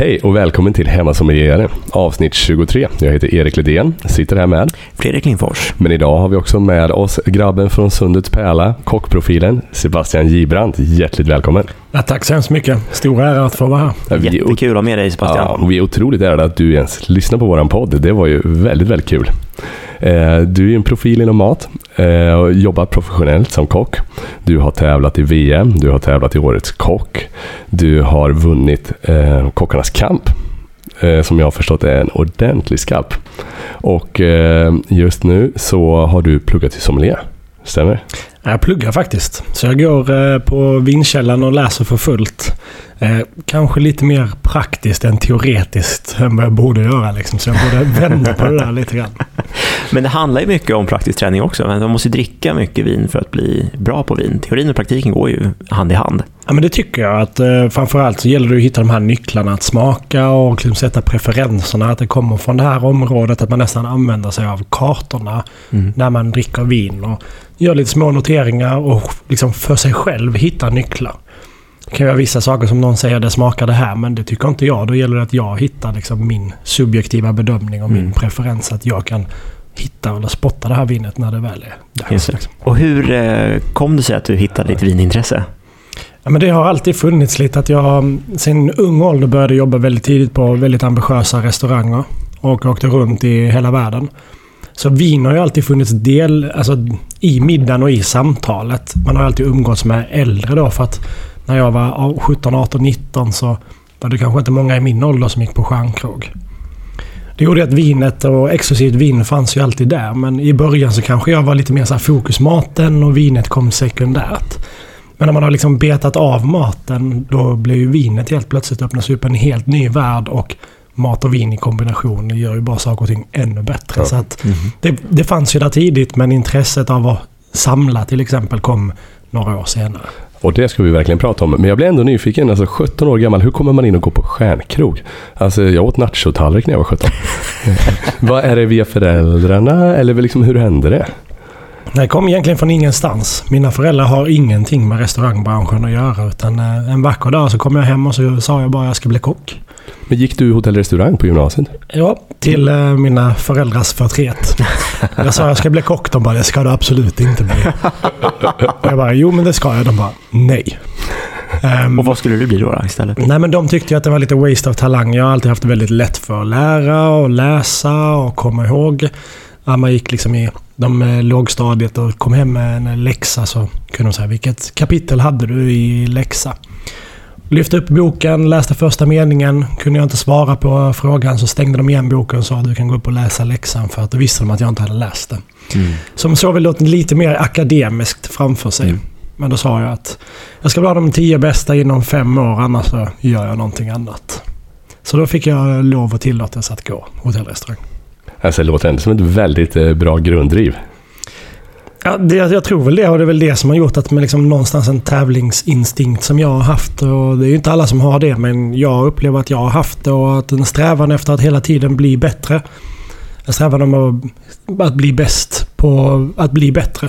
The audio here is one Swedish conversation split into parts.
Hej och välkommen till Hemma som regering, avsnitt 23. Jag heter Erik Ledén, sitter här med. Fredrik Lindfors. Men idag har vi också med oss grabben från Sundets pärla, kockprofilen Sebastian Gibrant. Hjärtligt välkommen. Ja, tack så hemskt mycket. Stor ära att få vara här. Ja, Jättekul att ha med dig Sebastian. Ja, vi är otroligt ärade att du ens lyssnar på våran podd. Det var ju väldigt, väldigt kul. Eh, Du är en profil inom mat eh, jobbat professionellt som kock. Du har tävlat i VM, du har tävlat i Årets kock. Du har vunnit eh, Kockarnas kamp, eh, som jag har förstått är en ordentlig skalp. Och eh, just nu så har du pluggat till sommelier. Stämmer jag pluggar faktiskt. Så jag går eh, på Vinkällan och läser för fullt. Eh, kanske lite mer praktiskt än teoretiskt än vad jag borde göra. Liksom. Så jag borde vända på det där lite grann. Men det handlar ju mycket om praktisk träning också. Man måste ju dricka mycket vin för att bli bra på vin. Teorin och praktiken går ju hand i hand. Ja, men det tycker jag. att eh, Framförallt så gäller det att hitta de här nycklarna att smaka och liksom sätta preferenserna. Att det kommer från det här området. Att man nästan använder sig av kartorna Mm. när man dricker vin. Och gör lite små noteringar och liksom för sig själv hitta nycklar. Det kan vara vissa saker som någon säger det smakar det här men det tycker inte jag. Då gäller det att jag hittar liksom min subjektiva bedömning och min Mm. preferens. Att jag kan hitta eller spotta det här vinet när det väl är dags. Liksom. Och hur eh, kom det sig att du hittade ditt vinintresse? Ja, men det har alltid funnits lite att jag sen ung ålder började jobba väldigt tidigt på väldigt ambitiösa restauranger. Och åkte runt i hela världen. Så vin har ju alltid funnits del alltså, i middagen och i samtalet. Man har alltid umgåtts med äldre då för att när jag var 17, 18, 19 så var det kanske inte många i min ålder som gick på stjärnkrog. Det gjorde att vinet och exklusivt vin fanns ju alltid där. Men i början så kanske jag var lite mer så här fokus maten och vinet kom sekundärt. Men när man har liksom betat av maten då blir ju vinet helt plötsligt öppnas upp en helt ny värld och mat och vin i kombination gör ju bara saker och ting ännu bättre. Ja. Så att det, det fanns ju där tidigt men intresset av att samla till exempel kom några år senare. Och det ska vi verkligen prata om. Men jag blir ändå nyfiken. Alltså 17 år gammal, hur kommer man in och går på stjärnkrog? Alltså jag åt nachotallrik när jag var 17. Vad är det via föräldrarna? Eller liksom, hur hände det? Det kom egentligen från ingenstans. Mina föräldrar har ingenting med restaurangbranschen att göra. Utan eh, en vacker dag så kom jag hem och så sa jag bara att jag ska bli kock. Men gick du hotell och restaurang på gymnasiet? Ja, till eh, mina föräldrars förtret. Jag sa jag ska bli kock. De bara, det ska du absolut inte bli. Och jag bara, jo men det ska jag. De bara, nej. Ehm, Och vad skulle du bli då, då istället? Nej men de tyckte ju att det var lite waste of talang. Jag har alltid haft väldigt lätt för att lära och läsa och komma ihåg. När man gick liksom i de eh, lågstadiet och kom hem med en läxa så kunde de säga vilket kapitel hade du i läxa? Lyfte upp boken, läste första meningen. Kunde jag inte svara på frågan så stängde de igen boken och sa du kan gå upp och läsa läxan för att då visste de att jag inte hade läst den. Mm. Som såg väl något lite mer akademiskt framför sig. Mm. Men då sa jag att jag ska bli de tio bästa inom fem år annars så gör jag någonting annat. Så då fick jag lov och tillåtelse att gå hotellrestaurang. Alltså det låter ändå som ett väldigt eh, bra grunddriv. Ja, det, jag tror väl det och det är väl det som har gjort att man liksom någonstans en tävlingsinstinkt som jag har haft. Och det är ju inte alla som har det men jag upplever att jag har haft det och att en strävan efter att hela tiden bli bättre. En strävan om att, att bli bäst på att bli bättre.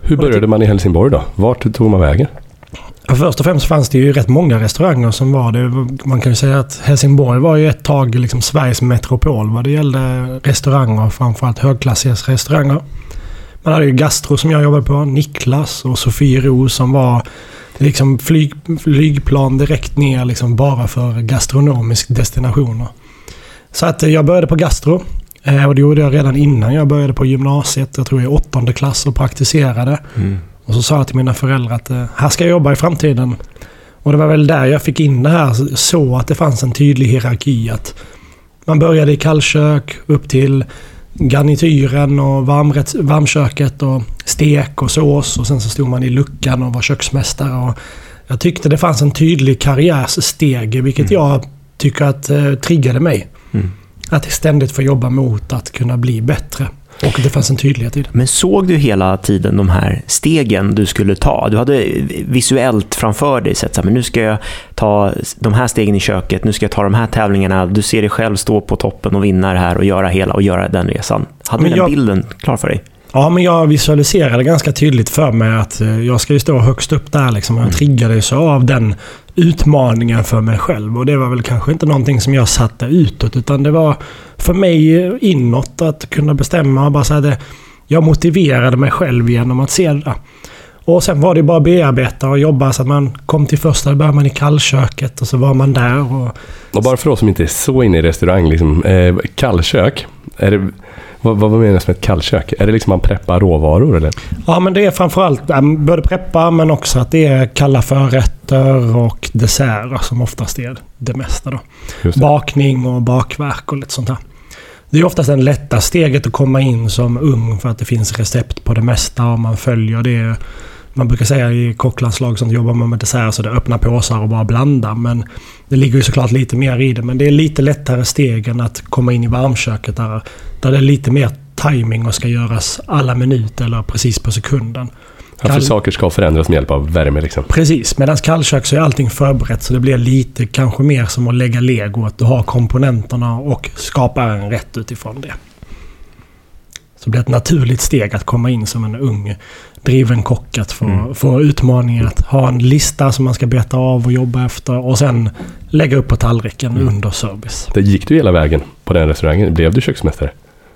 Hur började man i Helsingborg då? Vart tog man vägen? Först och främst fanns det ju rätt många restauranger som var det. Man kan ju säga att Helsingborg var ju ett tag liksom Sveriges metropol vad det gällde restauranger. Framförallt högklassiga restauranger. Man hade ju Gastro som jag jobbade på, Niklas och Sofiero som var liksom flyg, flygplan direkt ner liksom bara för gastronomisk destinationer. Så att eh, jag började på Gastro. Eh, och det gjorde jag redan innan jag började på gymnasiet. Jag tror i åttonde klass och praktiserade. Mm. Och så sa jag till mina föräldrar att eh, här ska jag jobba i framtiden. Och det var väl där jag fick in det här så att det fanns en tydlig hierarki. Att man började i kallkök upp till garnityren och varmrätt, varmköket och stek och sås. Och sen så stod man i luckan och var köksmästare. Och jag tyckte det fanns en tydlig karriärssteg vilket jag tycker att eh, triggade mig. Mm. Att ständigt få jobba mot att kunna bli bättre. Och det fanns en tydlighet i det. Men såg du hela tiden de här stegen du skulle ta? Du hade visuellt framför dig sett så här, men nu ska jag ta de här stegen i köket, nu ska jag ta de här tävlingarna. Du ser dig själv stå på toppen och vinna det här och göra hela och göra den resan. Hade du den jag- bilden klar för dig? Ja, men jag visualiserade ganska tydligt för mig att eh, jag ska ju stå högst upp där. Liksom. Jag triggades ju av den utmaningar för mig själv. Och det var väl kanske inte någonting som jag satte utåt. Utan det var för mig inåt att kunna bestämma och bara säga det. Jag motiverade mig själv genom att se det. Och sen var det bara att bearbeta och jobba så att man kom till första, då började man i kallköket och så var man där. Och, Och bara för oss som inte är så inne i restaurang, liksom, eh, kallkök, är det, vad, vad menas med ett kallkök? Är det liksom man preppar råvaror eller? Ja, men det är framförallt både preppa men också att det är kalla förrätter och desserter som oftast är det mesta. Då. Det. Bakning och bakverk och lite sånt här. Det är oftast det lätta steget att komma in som ung för att det finns recept på det mesta och man följer det. Man brukar säga i kocklandslag som jobbar man med dessert så det är öppna påsar och bara blanda. Men det ligger ju såklart lite mer i det. Men det är lite lättare steg än att komma in i varmköket där, där det är lite mer timing och ska göras alla minuter eller precis på sekunden. Ja, för saker ska förändras med hjälp av värme liksom. Precis, medan kallkök så är allting förberett så det blir lite kanske mer som att lägga lego. Att du har komponenterna och skapar en rätt utifrån det. Så det blir ett naturligt steg att komma in som en ung driven kock. Att få, Mm. få utmaningen att ha en lista som man ska beta av och jobba efter och sen lägga upp på tallriken Mm. under service. Det gick du hela vägen på den restaurangen? Blev du köksmästare?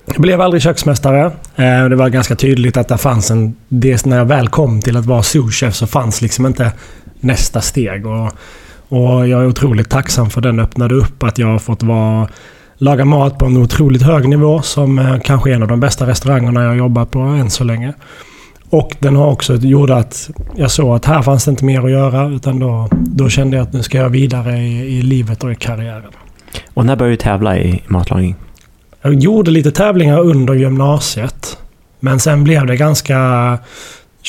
Jag blev aldrig köksmästare. Eh, Det var ganska tydligt att det fanns en... Det, när jag väl kom till att vara souschef så fanns liksom inte nästa steg. Och, och jag är otroligt tacksam för den öppnade upp. Att jag har fått vara, laga mat på en otroligt hög nivå som eh, kanske är en av de bästa restaurangerna jag har jobbat på än så länge. Och den har också gjort att jag såg att här fanns det inte mer att göra. Utan då, då kände jag att nu ska jag vidare i, i livet och i karriären. Och när började du tävla i matlagning? Jag gjorde lite tävlingar under gymnasiet. Men sen blev det ganska...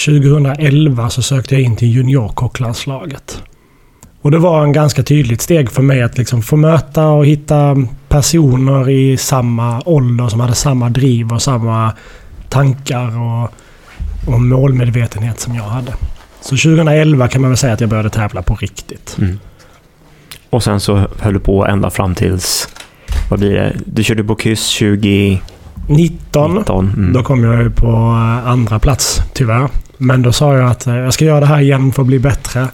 2011 så sökte jag in till juniorkocklandslaget. Och det var en ganska tydligt steg för mig att liksom få möta och hitta personer i samma ålder som hade samma driv och samma tankar och, och målmedvetenhet som jag hade. Så 2011 kan man väl säga att jag började tävla på riktigt. Mm. Och sen så höll du på ända fram tills... Vad blir det? Du körde Bocuse 2019. 19 Mm. Då kom jag ju på eh, andra plats tyvärr. Men då sa jag att eh, jag ska göra det här igen för att bli bättre.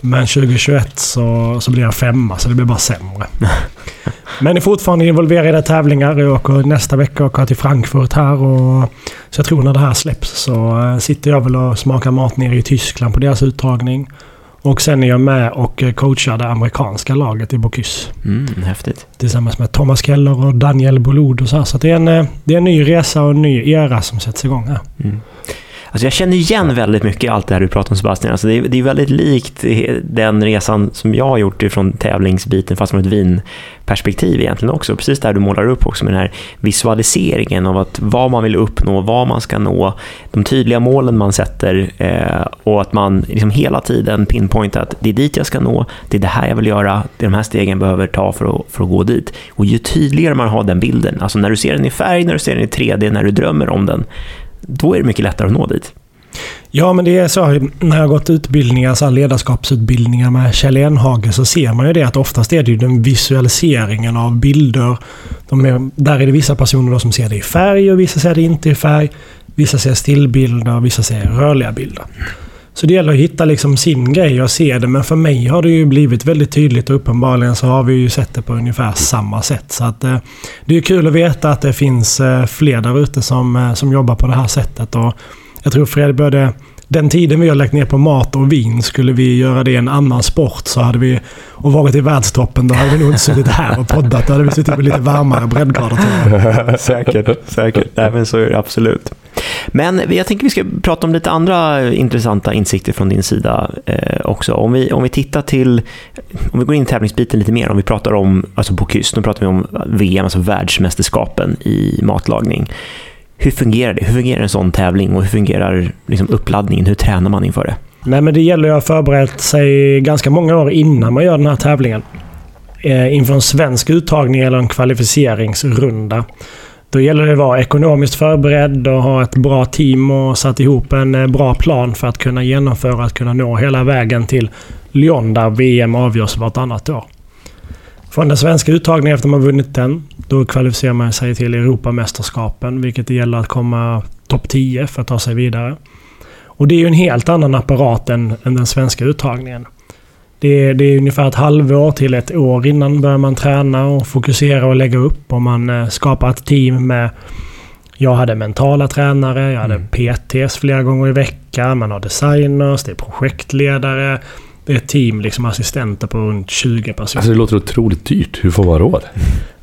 Men 2021 så, så blir jag femma, så det blir bara sämre. Men är fortfarande involverad i tävlingar. Jag åker nästa vecka åker till Frankfurt här. Och, så jag tror när det här släpps så eh, sitter jag väl och smakar mat nere i Tyskland på deras uttagning. Och sen är jag med och eh, coachar det amerikanska laget i Bocuse. Mm, häftigt. Tillsammans med Thomas Keller och Daniel Bolod och så här. Så det är, en, eh, det är en ny resa och en ny era som sätts igång här. Mm. Alltså jag känner igen väldigt mycket i allt det här du pratar om Sebastian. Alltså det, är, det är väldigt likt den resan som jag har gjort ifrån tävlingsbiten, fast från ett vinperspektiv egentligen också. Precis där du målar upp också med den här visualiseringen av att vad man vill uppnå, vad man ska nå, de tydliga målen man sätter eh, och att man liksom hela tiden pinpointar att det är dit jag ska nå, det är det här jag vill göra, det är de här stegen jag behöver ta för att, för att gå dit. Och ju tydligare man har den bilden, alltså när du ser den i färg, när du ser den i 3D, när du drömmer om den, då är det mycket lättare att nå dit. Ja, men det är så. När jag har gått utbildningar, så här ledarskapsutbildningar med Kjell Enhage så ser man ju det att oftast är det ju den visualiseringen av bilder. De är, där är det vissa personer då som ser det i färg och vissa ser det inte i färg. Vissa ser stillbilder och vissa ser rörliga bilder. Så det gäller att hitta liksom sin grej och se det. Men för mig har det ju blivit väldigt tydligt och uppenbarligen så har vi ju sett det på ungefär samma sätt. Så att, eh, det är kul att veta att det finns eh, fler där ute som, eh, som jobbar på det här sättet. Och jag tror Fred började... Den tiden vi har lagt ner på mat och vin, skulle vi göra det i en annan sport så hade vi... Och varit i världstoppen, då hade vi nog inte suttit här och poddat. Då hade vi suttit med lite varmare breddgrader säkert, säkert. Nej, men så är det absolut. Men jag tänker vi ska prata om lite andra intressanta insikter från din sida eh, också. Om vi, om vi tittar till, om vi går in i tävlingsbiten lite mer, om vi pratar om, alltså Bocuse, nu pratar vi om VM, alltså världsmästerskapen i matlagning. Hur fungerar det? Hur fungerar en sån tävling och hur fungerar liksom uppladdningen? Hur tränar man inför det? Nej, men det gäller att ha förberett sig ganska många år innan man gör den här tävlingen. Eh, inför en svensk uttagning eller en kvalificeringsrunda. Då gäller det att vara ekonomiskt förberedd och ha ett bra team och satt ihop en eh, bra plan för att kunna genomföra, att kunna nå hela vägen till Lyon där VM avgörs vartannat år. Från den svenska uttagningen efter man vunnit den, då kvalificerar man sig till Europamästerskapen, vilket det gäller att komma topp 10 för att ta sig vidare. Och det är ju en helt annan apparat än, än den svenska uttagningen. Det är, det är ungefär ett halvår till ett år innan börjar man träna och fokusera och lägga upp. Och man eh, skapar ett team med... Jag hade mentala tränare, jag hade Mm. PTs flera gånger i veckan, man har designers, det är projektledare. Det är ett team, liksom assistenter på runt 20 personer. Alltså det låter otroligt dyrt. Hur får man råd?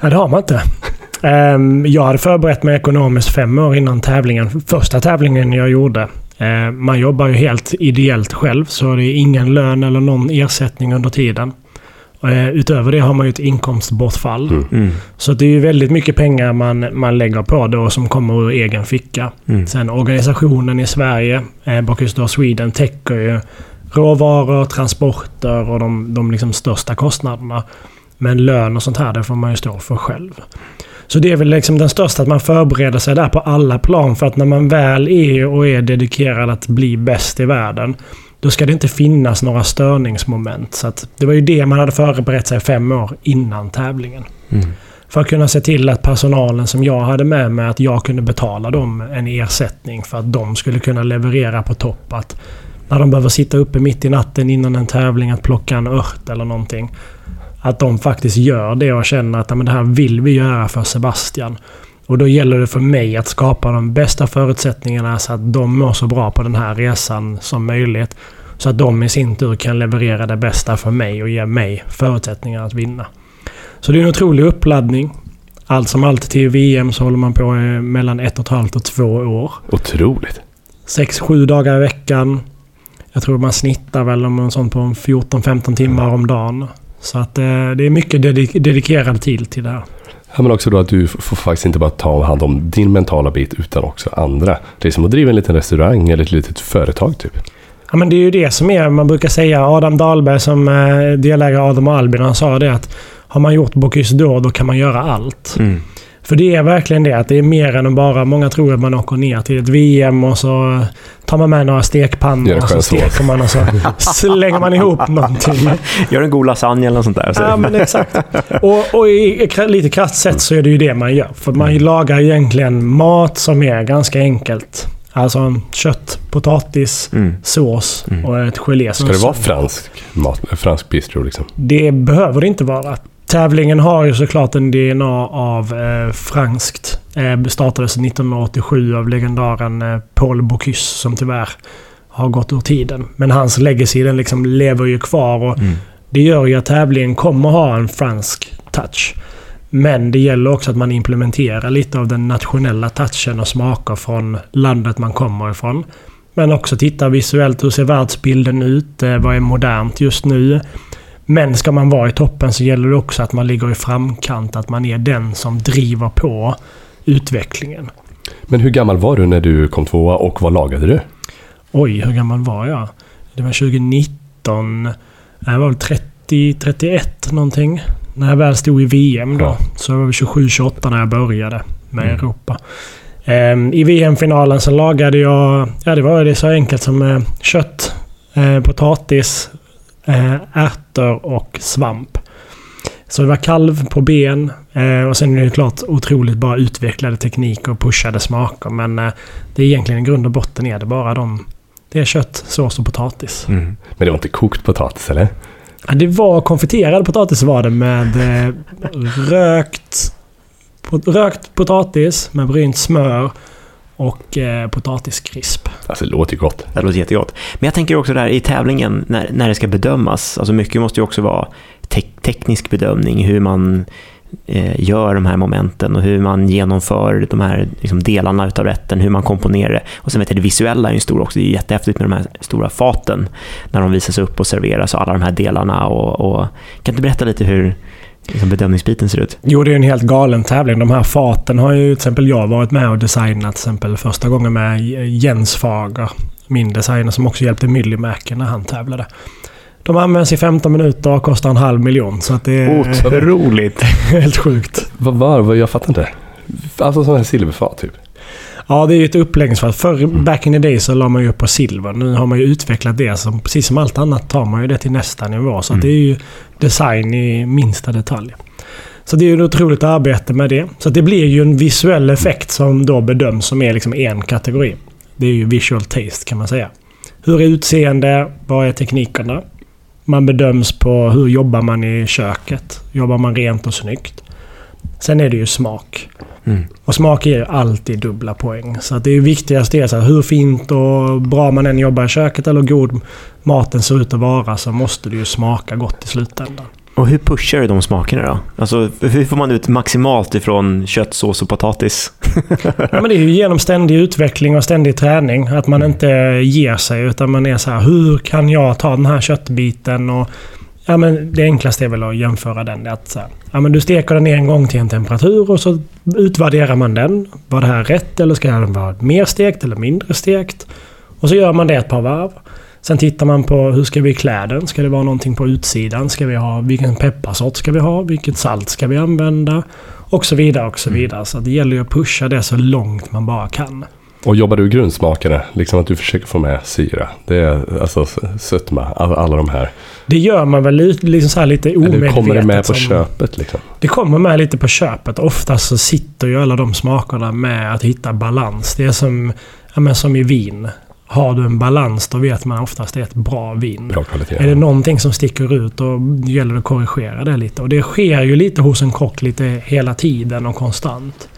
Nej, det har man inte. Ehm, jag hade förberett mig ekonomiskt fem år innan tävlingen. Första tävlingen jag gjorde. Eh, man jobbar ju helt ideellt själv, så det är ingen lön eller någon ersättning under tiden. Eh, utöver det har man ju ett inkomstbortfall. Mm. Mm. Så det är ju väldigt mycket pengar man, man lägger på det och som kommer ur egen ficka. Mm. Sen organisationen i Sverige, eh, d'Or Sweden, täcker ju råvaror, transporter och de, de liksom största kostnaderna. Men lön och sånt här, det får man ju stå för själv. Så det är väl liksom den största, att man förbereder sig där på alla plan. För att när man väl är och är dedikerad att bli bäst i världen, då ska det inte finnas några störningsmoment. Så det var ju det man hade förberett sig fem år innan tävlingen. Mm. För att kunna se till att personalen som jag hade med mig, att jag kunde betala dem en ersättning för att de skulle kunna leverera på topp. Att när de behöver sitta uppe mitt i natten innan en tävling att plocka en ört eller någonting. Att de faktiskt gör det och känner att "Ja, men det här vill vi göra för Sebastian. Och då gäller det för mig att skapa de bästa förutsättningarna så att de mår så bra på den här resan som möjligt. Så att de i sin tur kan leverera det bästa för mig och ge mig förutsättningar att vinna. Så det är en otrolig uppladdning. Allt som allt till VM så håller man på eh, mellan ett och ett halvt och två år. Otroligt. Sex, sju dagar i veckan. Jag tror man snittar väl om en sån på 14-15 timmar om dagen. Så att eh, det är mycket dedik- dedikerad tid till det här. Ja, men också då att du får faktiskt inte bara ta hand om din mentala bit utan också andra. Det är som att driva en liten restaurang eller ett litet företag typ. Ja, men det är ju det som är, man brukar säga, Adam Dahlberg som eh, delägare av Adam och Albin, han sa det att har man gjort Bocuse d'Or då kan man göra allt. Mm. För det är verkligen det, att det är mer än att bara... Många tror att man åker ner till ett VM och så tar man med några stekpannor och så steker man och så slänger man ihop någonting. Gör en god lasagne eller något sånt där. Så. Ja, men exakt. Och, och i lite krasst sett så är det ju det man gör. För man lagar egentligen mat som är ganska enkelt. Alltså en kött, potatis, Mm. sås Mm. och ett gelé. Ska det vara fransk mat? Fransk bistro liksom? Det behöver det inte vara. Tävlingen har ju såklart en DNA av eh, franskt. Eh, startades 1987 av legendaren eh, Paul Bocuse som tyvärr har gått ur tiden. Men hans legacy den liksom lever ju kvar och Mm. det gör ju att tävlingen kommer ha en fransk touch. Men det gäller också att man implementerar lite av den nationella touchen och smaker från landet man kommer ifrån. Men också titta visuellt, hur ser världsbilden ut? Eh, Vad är modernt just nu? Men ska man vara i toppen så gäller det också att man ligger i framkant. Att man är den som driver på utvecklingen. Men hur gammal var du när du kom tvåa och vad lagade du? Oj, hur gammal var jag? Det var 2019. Jag var väl 30, 31 någonting. När jag väl stod i VM då. Ja. Så jag var väl 27-28 när jag började med Mm. Europa. Ehm, I VM-finalen så lagade jag... Ja, det var det så enkelt som eh, kött, eh, potatis, eh, ärtor och svamp. Så det var kalv på ben. Eh, och sen är det klart otroligt bara utvecklade tekniker och pushade smaker. Men eh, det är egentligen i grund och botten är det bara de... Det är kött, sås och potatis. Mm. Men det var inte kokt potatis eller? Ja, det var konfiterad potatis var det med eh, rökt, rökt potatis med brynt smör och eh, potatiskrisp. Alltså det låter ju gott. Det låter jättegott. Men jag tänker också där i tävlingen, när, när det ska bedömas, alltså mycket måste ju också vara tek- teknisk bedömning, hur man Eh, gör de här momenten och hur man genomför de här liksom, delarna utav rätten, hur man komponerar det. Och sen vet jag, det visuella är ju stor också, det är jättehäftigt med de här stora faten, när de visas upp och serveras och alla de här delarna. Och, och, kan du berätta lite hur liksom, bedömningsbiten ser ut? Jo, det är en helt galen tävling. De här faten har ju till exempel jag varit med och designat till exempel första gången med Jens Fager. Min designer som också hjälpte Myllymäki när han tävlade. De används i 15 minuter och kostar en halv miljon. Så att det är Otroligt! helt sjukt. Vad var vad? Jag fattar inte. Alltså sådana här silverfat typ. Ja, det är ju ett uppläggningsfall. Förr, back in the day, så la man ju upp på silver. Nu har man ju utvecklat det. Som, precis som allt annat tar man ju det till nästa nivå. Så att det är ju design i minsta detalj. Så det är ju ett otroligt arbete med det. Så det blir ju en visuell effekt som då bedöms som är liksom en kategori. Det är ju visual taste kan man säga. Hur är utseende? Vad är teknikerna? Man bedöms på hur jobbar man i köket. Jobbar man rent och snyggt? Sen är det ju smak. Mm. Och smak ger ju alltid dubbla poäng. Så att det är viktigast är så här, hur fint och bra man än jobbar i köket eller god maten ser ut att vara så måste det ju smaka gott i slutändan. Och hur pushar du de smakerna då? Alltså, hur får man ut maximalt ifrån köttsås och potatis? Ja, men det är ju genom ständig utveckling och ständig träning. Att man inte ger sig utan man är så här, hur kan jag ta den här köttbiten och Ja, men det enklaste är väl att jämföra den. Det Att så här, ja, men du steker den en gång till en temperatur och så utvärderar man den. Var det här rätt eller ska den vara mer stekt eller mindre stekt? Och så gör man det ett par varv. Sen tittar man på hur ska vi klä den? Ska det vara någonting på utsidan? Ska vi ha, vilken pepparsort ska vi ha? Vilket salt ska vi använda? Och så vidare och så vidare. Så det gäller ju att pusha det så långt man bara kan. Och jobbar du grundsmakare? Liksom att du försöker få med syra? Det är alltså sötma, alla, alla de här. Det gör man väl lite, liksom så lite omedvetet. Eller kommer det med på som- köpet liksom? Det kommer med lite på köpet. Oftast så sitter ju alla de smakerna med att hitta balans. Det är som, ja, men som i vin. Har du en balans då vet man oftast det är ett bra vin. Bra kvalitet. Är det någonting som sticker ut då gäller det att korrigera det lite. Och det sker ju lite hos en kock lite hela tiden och konstant.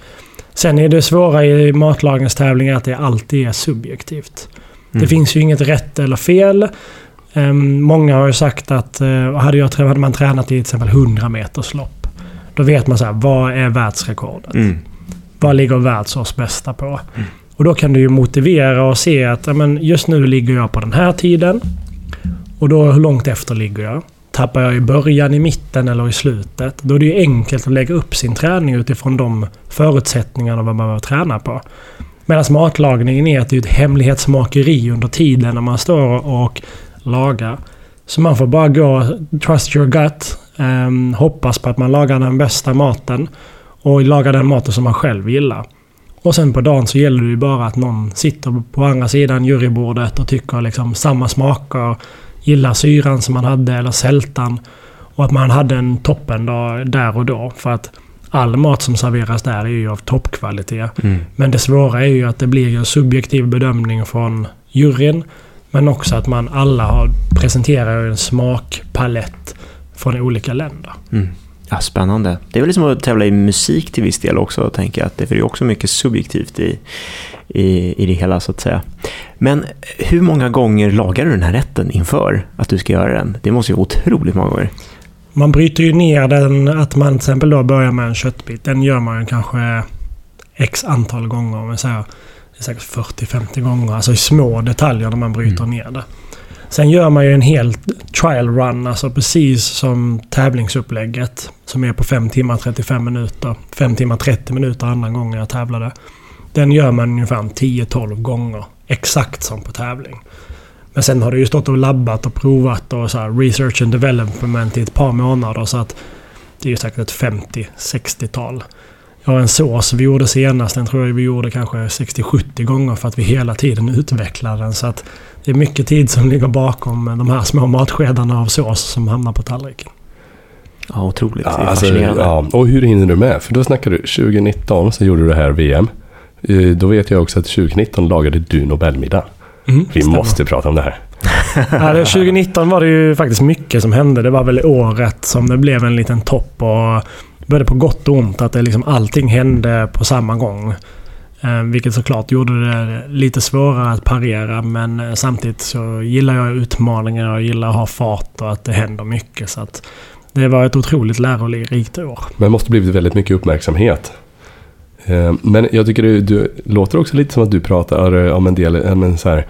Sen är det svåra i matlagningstävlingar att det alltid är subjektivt. Det Mm. finns ju inget rätt eller fel. Ehm, många har ju sagt att eh, hade, jag, hade man tränat i till exempel 100 meters lopp. Då vet man så här, vad är världsrekordet? Mm. Vad ligger världsårs bästa på? Och då kan du ju motivera och se att men just nu ligger jag på den här tiden. Och då hur långt efter ligger jag? Tappar jag i början, i mitten eller i slutet? Då är det ju enkelt att lägga upp sin träning utifrån de förutsättningarna vad man behöver träna på. Medan matlagningen är att det är ett hemlighetsmakeri under tiden när man står och lagar. Så man får bara gå, trust your gut, ehm, hoppas på att man lagar den bästa maten och lagar den maten som man själv gillar. Och sen på dagen så gäller det ju bara att någon sitter på andra sidan jurybordet och tycker liksom samma smaker, gillar syran som man hade eller sältan. Och att man hade en toppen dag, där och då. För att all mat som serveras där är ju av toppkvalitet. Mm. Men det svåra är ju att det blir en subjektiv bedömning från juryn. Men också att man alla har, presenterar en smakpalett från olika länder. Mm. Ja, spännande. Det är väl som att tävla i musik till viss del också, tänker jag. Att det, för det är också mycket subjektivt i, i, i det hela, så att säga. Men hur många gånger lagar du den här rätten inför att du ska göra den? Det måste ju vara otroligt många gånger. Man bryter ju ner den, att man till exempel då börjar med en köttbit. Den gör man kanske x antal gånger. Men så här, säkert 40-50 gånger. Alltså i små detaljer när man bryter ner det. Sen gör man ju en hel trial run, alltså precis som tävlingsupplägget. Som är på 5 timmar 35 minuter. 5 timmar 30 minuter andra gången jag tävlade. Den gör man ungefär 10-12 gånger. Exakt som på tävling. Men sen har det ju stått och labbat och provat och så här research and development i ett par månader. Så att det är ju säkert ett 50-60-tal. Jag har en sås vi gjorde senast. Den tror jag vi gjorde kanske 60-70 gånger för att vi hela tiden utvecklar den. Så att det är mycket tid som ligger bakom de här små matskedarna av sås som hamnar på tallriken. Ja, otroligt. Ja, alltså, ja. Och hur hinner du med? För då snackar du 2019 så gjorde du det här VM. Eh, Då vet jag också att 2019 lagade du Nobelmiddag. Mm, Vi stämmer. måste prata om det här. Ja, det- 2019 var det ju faktiskt mycket som hände. Det var väl året som det blev en liten topp. och Både på gott och ont att det liksom allting hände på samma gång. Eh, vilket såklart gjorde det lite svårare att parera. Men eh, samtidigt så gillar jag utmaningar och gillar att ha fart och att det händer mycket. Så att det var ett otroligt lärorikt år. Men måste blivit väldigt mycket uppmärksamhet. Eh, men jag tycker du, du låter också lite som att du pratar om en del en så här,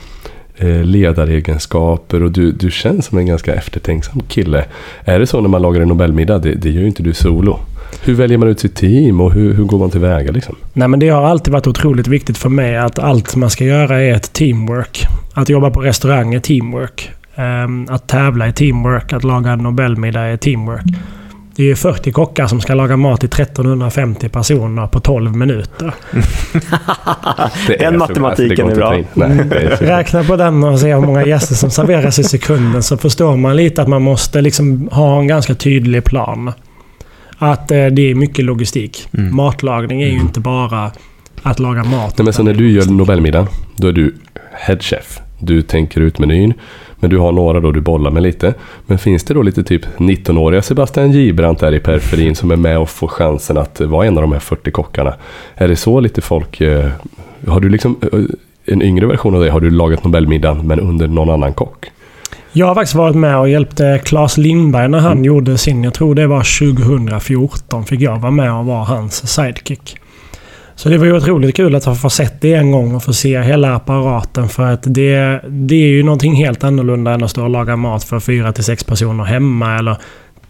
ledaregenskaper och du, du känns som en ganska eftertänksam kille. Är det så när man lagar en Nobelmiddag? Det, det gör ju inte du solo. Hur väljer man ut sitt team och hur, hur går man tillväga liksom? Nej, men det har alltid varit otroligt viktigt för mig att allt man ska göra är ett teamwork. Att jobba på restaurang är teamwork. Ehm, att tävla är teamwork. Att laga en Nobelmiddag är teamwork. Det är ju 40 kockar som ska laga mat till 1350 personer på 12 minuter. Den för- matematiken är bra. Nej, är Räkna på den och se hur många gäster som serveras i sekunden så förstår man lite att man måste liksom ha en ganska tydlig plan. Att eh, det är mycket logistik. Mm. Matlagning är ju inte bara att laga mat. Nej, men så när du gör logistik. Nobelmiddag, då är du head chef. Du tänker ut menyn. Men du har några då du bollar med lite. Men finns det då lite typ 19-åriga Sebastian Gibrant där i periferin som är med och får chansen att vara en av de här 40 kockarna? Är det så lite folk... Eh, har du liksom eh, en yngre version av det? Har du lagat Nobelmiddagen men under någon annan kock? Jag har faktiskt varit med och hjälpte Claes Lindberg när han mm. gjorde sin, jag tror det var 2014, fick jag vara med och vara hans sidekick. Så det var ju otroligt kul att få sett det en gång och få se hela apparaten. För att det, det är ju någonting helt annorlunda än att stå och laga mat för fyra till sex personer hemma eller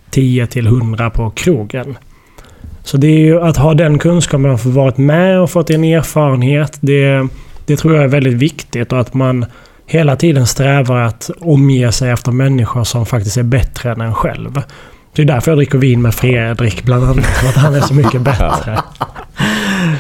10 till 100 på krogen. Så det är ju att ha den kunskapen och få varit med och fått en erfarenhet. Det, det tror jag är väldigt viktigt och att man hela tiden strävar att omge sig efter människor som faktiskt är bättre än en själv. Det är därför jag dricker vin med Fredrik bland annat. För att han är så mycket bättre.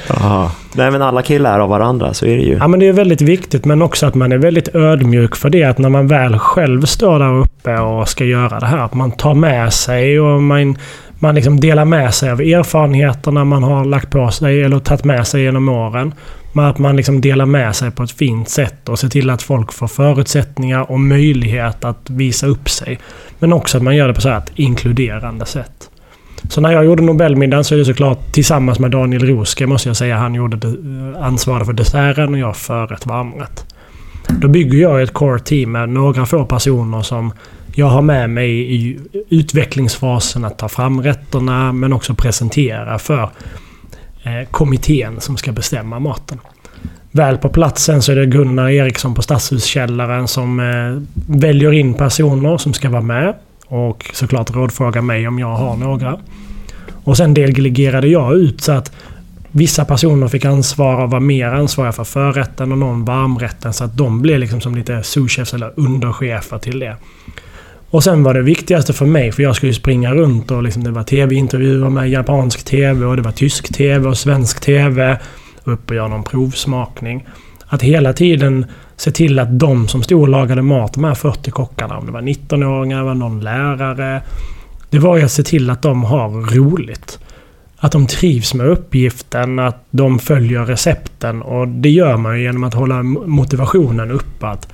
Aha. Nej men alla killar är av varandra, så är det ju. Ja men det är väldigt viktigt men också att man är väldigt ödmjuk för det. Att när man väl själv står där uppe och ska göra det här. Att man tar med sig och man, man liksom delar med sig av erfarenheterna man har lagt på sig eller tagit med sig genom åren. Men att man liksom delar med sig på ett fint sätt och ser till att folk får förutsättningar och möjlighet att visa upp sig. Men också att man gör det på så ett inkluderande sätt. Så när jag gjorde Nobelmiddagen så är det såklart tillsammans med Daniel Roske måste jag säga. Han gjorde ansvaret för desserten och jag förrätt varmrätt. Då bygger jag ett core team med några få personer som jag har med mig i utvecklingsfasen att ta fram rätterna men också presentera för Eh, kommittén som ska bestämma maten. Väl på platsen så är det Gunnar Eriksson på Stadshuskällaren som eh, väljer in personer som ska vara med. Och såklart rådfrågar mig om jag har några. Och sen delegerade jag ut så att vissa personer fick ansvara och var mer ansvariga för förrätten och någon varmrätten. Så att de blev liksom som lite souschefs eller underchefer till det. Och sen var det viktigaste för mig, för jag skulle ju springa runt och liksom det var tv-intervjuer med japansk tv och det var tysk tv och svensk tv. Upp och göra någon provsmakning. Att hela tiden se till att de som stod och lagade mat, de här 40 kockarna, om det var 19-åringar, var någon lärare. Det var ju att se till att de har roligt. Att de trivs med uppgiften, att de följer recepten. Och det gör man ju genom att hålla motivationen uppe. Att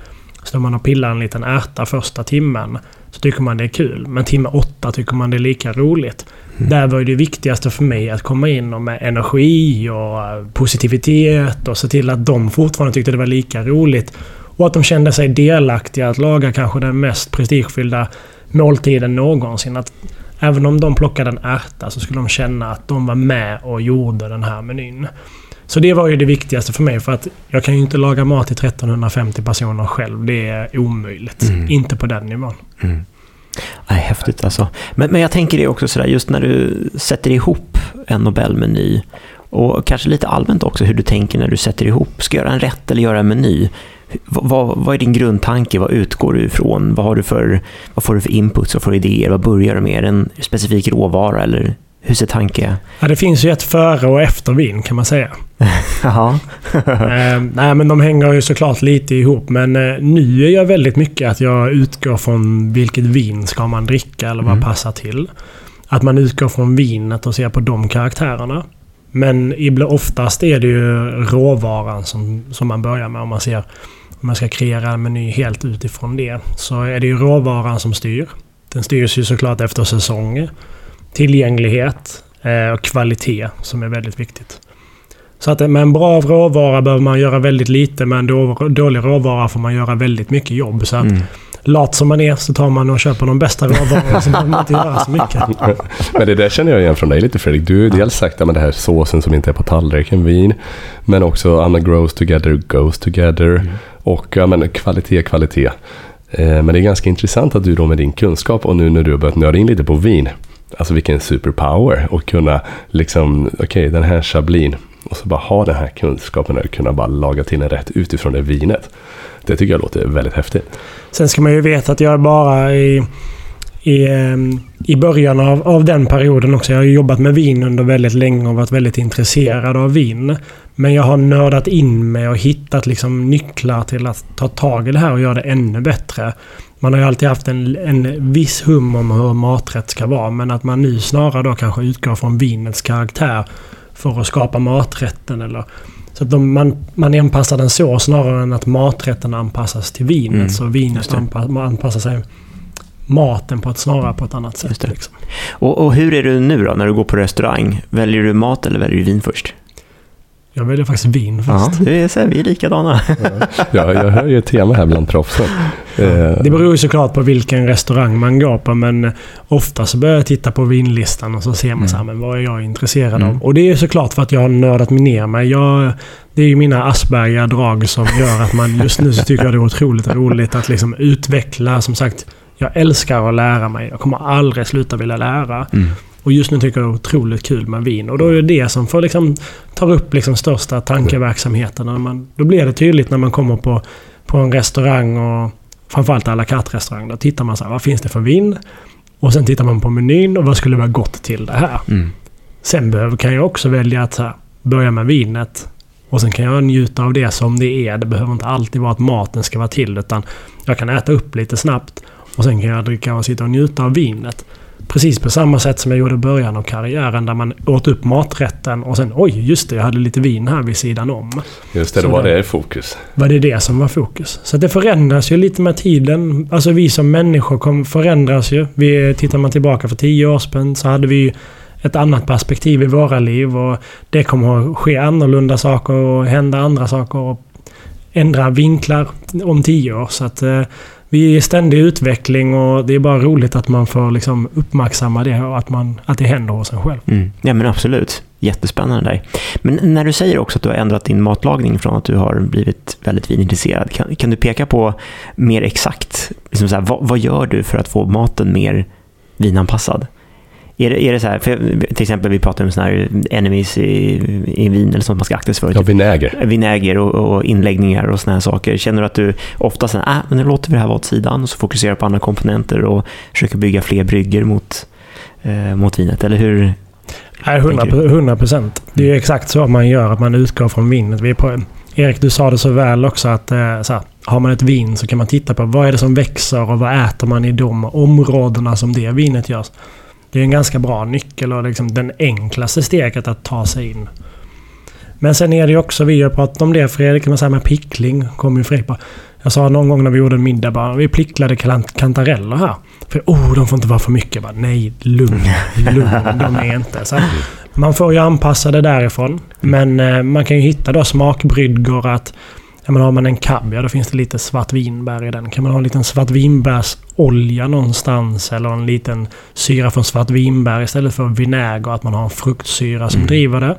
står man och pillar en liten ärta första timmen så tycker man det är kul. Men timme åtta tycker man det är lika roligt. Mm. Där var det viktigaste för mig att komma in och med energi och eh, positivitet och se till att de fortfarande tyckte det var lika roligt. Och att de kände sig delaktiga att laga kanske den mest prestigefyllda måltiden någonsin. Att även om de plockade en ärta så skulle de känna att de var med och gjorde den här menyn. Så det var ju det viktigaste för mig för att jag kan ju inte laga mat till 1350 personer själv. Det är omöjligt. Mm. Inte på den nivån. Mm. Nej, häftigt alltså. Men, men jag tänker det också sådär, just när du sätter ihop en Nobelmeny och kanske lite allmänt också hur du tänker när du sätter ihop, ska göra en rätt eller göra en meny. Vad, vad är din grundtanke? Vad utgår du ifrån? Vad, har du för, vad får du för inputs? Får du idéer? Vad börjar du med? Är det en specifik råvara eller hur ser tanke? Ja, det finns ju ett före och efter vin kan man säga. Jaha. eh, nej, men de hänger ju såklart lite ihop. Men eh, nu är jag väldigt mycket att jag utgår från vilket vin ska man dricka eller vad mm. passar till. Att man utgår från vinet och ser på de karaktärerna. Men oftast är det ju råvaran som, som man börjar med om man ser om man ska kreera en meny helt utifrån det. Så är det ju råvaran som styr. Den styrs ju såklart efter säsong tillgänglighet eh, och kvalitet som är väldigt viktigt. Så att med en bra råvara behöver man göra väldigt lite, med en dålig råvara får man göra väldigt mycket jobb. Så att mm. lat som man är så tar man och köper de bästa råvarorna så behöver man inte göra så mycket. Men det där känner jag igen från dig lite Fredrik. Du har dels sagt att det här såsen som inte är på tallriken, vin. Men också Anna grows together, goes together. Mm. Och ja, men, kvalitet, kvalitet. Eh, men det är ganska intressant att du då med din kunskap och nu när du har börjat nörda in lite på vin Alltså vilken superpower och kunna liksom, okej okay, den här chablin och så bara ha den här kunskapen och kunna bara laga till den rätt utifrån det vinet. Det tycker jag låter väldigt häftigt. Sen ska man ju veta att jag är bara i, i, ehm, i början av, av den perioden också. Jag har jobbat med vin under väldigt länge och varit väldigt intresserad av vin. Men jag har nördat in mig och hittat liksom nycklar till att ta tag i det här och göra det ännu bättre. Man har ju alltid haft en, en viss hum om hur maträtt ska vara. Men att man nu snarare då kanske utgår från vinets karaktär för att skapa maträtten. Eller Så att de, man, man anpassar den så snarare än att maträtten anpassas till vinet. Mm, Så vinet det. anpa, man anpassar sig maten på ett, snarare på ett annat sätt. Liksom. Och, och hur är du nu då, när du går på restaurang? Väljer du mat eller väljer du vin först? Jag väljer faktiskt vin Ja, först. det är så här, vi är likadana. Ja, jag hör ju ett tema här bland proffsen. Eh, Det beror ju såklart på vilken restaurang man går på, men ofta så börjar jag titta på vinlistan och så ser man Mm. så här, men vad är jag intresserad Mm. av? Och det är ju såklart för att jag har nördat mig ner mig. Jag, det är ju mina Asperger-drag som gör att man just nu så tycker jag det är otroligt roligt att liksom utveckla. Som sagt, jag älskar att lära mig. Jag kommer aldrig sluta vilja lära. Mm. Och just nu tycker jag det är otroligt kul med vin. Och då är det det som får liksom, tar upp liksom största tankeverksamheten. När man, då blir det tydligt när man kommer på, på en restaurang och framförallt à la carte-restaurang. Då tittar man så här, vad finns det för vin? Och sen tittar man på menyn och vad skulle vara gott till det här? Mm. Sen behöver, kan jag också välja att här, börja med vinet. Och sen kan jag njuta av det som det är. Det behöver inte alltid vara att maten ska vara till. Utan jag kan äta upp lite snabbt. Och sen kan jag dricka och sitta och njuta av vinet. Precis på samma sätt som jag gjorde i början av karriären. Där man åt upp maträtten och sen oj, just det, jag hade lite vin här vid sidan om. just det, då var det i fokus. Var det det som var fokus? Så det förändras ju lite med tiden. Alltså vi som människor förändras ju. Vi, tittar man tillbaka för tio år sedan så hade vi ett annat perspektiv i våra liv och det kommer att ske annorlunda saker och hända andra saker och ändra vinklar om tio år. Så att eh, vi är i ständig utveckling och det är bara roligt att man får liksom uppmärksamma det och att, man, att det händer hos en själv. Mm. Ja, men absolut. Jättespännande där. Men när du säger också att du har ändrat din matlagning från att du har blivit väldigt vinintresserad, kan, kan du peka på mer exakt, liksom så här, vad, vad gör du för att få maten mer vinanpassad? Är det, är det så här, för till exempel vi pratar om såna här enemies i, i vin eller sånt man ska akta sig för. Ja, vinäger. vinäger och, och inläggningar och såna här saker. Känner du att du ofta säger ah, men nu låter vi det här vara åt sidan och så fokuserar på andra komponenter och försöker bygga fler brygger mot, eh, mot vinet? Eller hur? Nej, 100 procent. Det är ju exakt så man gör, att man utgår från vinet. Vi är på, Erik, du sa det så väl också att eh, så här, har man ett vin så kan man titta på vad är det som växer och vad äter man i de områdena som det vinet görs. Det är en ganska bra nyckel och liksom den enklaste steget att ta sig in. Men sen är det ju också, vi har pratat om det Fredrik, men så här med pickling, kommer ju Fredrik på. Jag sa någon gång när vi gjorde en middag bara, vi picklade kantareller här. För oh, de får inte vara för mycket. Jag Bara, Nej, lugn, lugn, de är inte. Så man får ju anpassa det därifrån. Men eh, man kan ju hitta då smakbryggor att Ja, men har man en kaviar då finns det lite svartvinbär i den. Kan man ha en liten svartvinbärsolja någonstans eller en liten syra från svartvinbär istället för vinäger. Att man har en fruktsyra som Mm. driver det.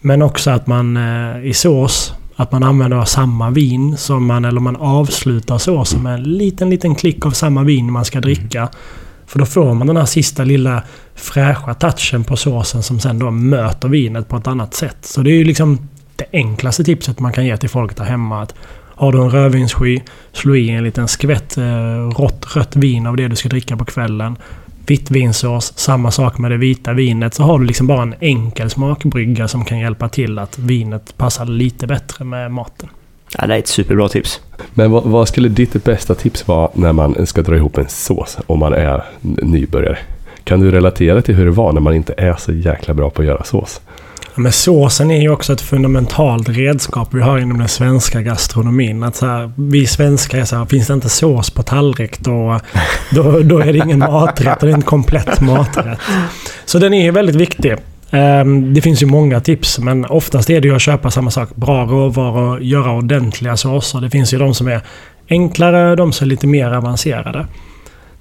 Men också att man eh, i sås att man använder samma vin som man, eller man avslutar såsen med en liten, liten klick av samma vin man ska dricka. För då får man den här sista lilla fräscha touchen på såsen som sen då möter vinet på ett annat sätt. Så det är ju liksom det enklaste tipset man kan ge till folk där hemma. Att har du en rödvinssky, slå i en liten skvätt eh, rått rött vin av det du ska dricka på kvällen. Vitt vinsås, samma sak med det vita vinet. Så har du liksom bara en enkel smakbrygga som kan hjälpa till att vinet passar lite bättre med maten. Ja, det är ett superbra tips. Men vad, vad skulle ditt bästa tips vara när man ska dra ihop en sås om man är nybörjare? Kan du relatera till hur det var när man inte är så jäkla bra på att göra sås? Ja, Men såsen är ju också ett fundamentalt redskap vi har inom den svenska gastronomin. Att så här, vi svenskar är så här, finns det inte sås på tallrik då, då, då är det ingen maträtt. Det är en komplett maträtt. Så den är ju väldigt viktig. Ehm, det finns ju många tips, men oftast är det ju att köpa samma sak. Bra råvaror, göra ordentliga såser. Det finns ju de som är enklare, de som är lite mer avancerade.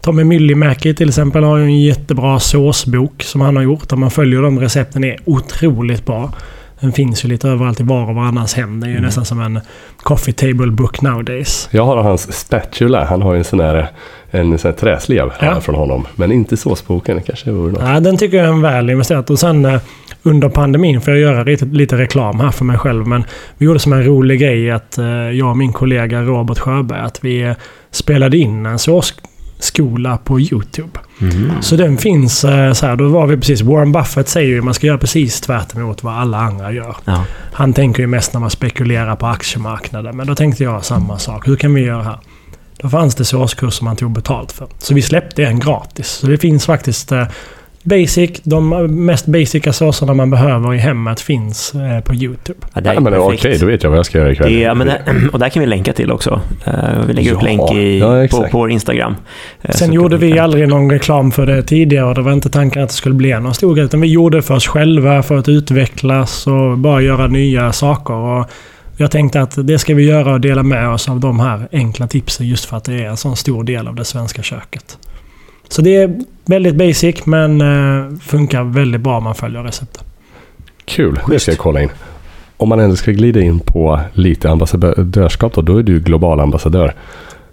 Tommy Myllymäki till exempel har ju en jättebra såsbok som han har gjort. Om man följer de recepten är otroligt bra. Den finns ju lite överallt i var och varannans hem. Det är ju Mm. nästan som en coffee table book nowadays. Jag har hans spatula. Han har ju en sån här, en sån här träslev Ja. från honom. Men inte såsboken. Det kanske vore något. Ja, den tycker jag är en väl investerat. Och sen eh, under pandemin får jag göra lite, lite reklam här för mig själv. Men vi gjorde som en rolig grej att eh, jag och min kollega Robert Sjöberg att vi eh, spelade in en såsskola på YouTube. Mhm. Så den finns eh, så här. Då var vi precis... Warren Buffett säger ju att man ska göra precis tvärt emot vad alla andra gör. Ja. Han tänker ju mest när man spekulerar på aktiemarknaden. Men då tänkte jag samma sak. Hur kan vi göra här? Då fanns det såskurser man tog betalt för. Så vi släppte en gratis. Så det finns faktiskt... eh, basic. De mest basica såserna man behöver i hemmet finns eh, på YouTube. Ja, det är Ja, men perfekt. Okej, då vet jag vad jag ska göra ikväll. Det, ja, men det, och där kan vi länka till också. Eh, vi lägger upp Ja, länk i, ja, på, på vår Instagram. Eh, så Sen gjorde vi aldrig någon reklam för det tidigare och det var inte tanken att det skulle bli någon stor grej. Utan vi gjorde det för oss själva, för att utvecklas och bara göra nya saker. Och jag tänkte att det ska vi göra och dela med oss av de här enkla tipsen just för att det är en sån stor del av det svenska köket. Så det är väldigt basic men eh, funkar väldigt bra om man följer receptet. Kul, det ska jag kolla in. Om man ändå ska glida in på lite ambassadörskap då, då är du global ambassadör.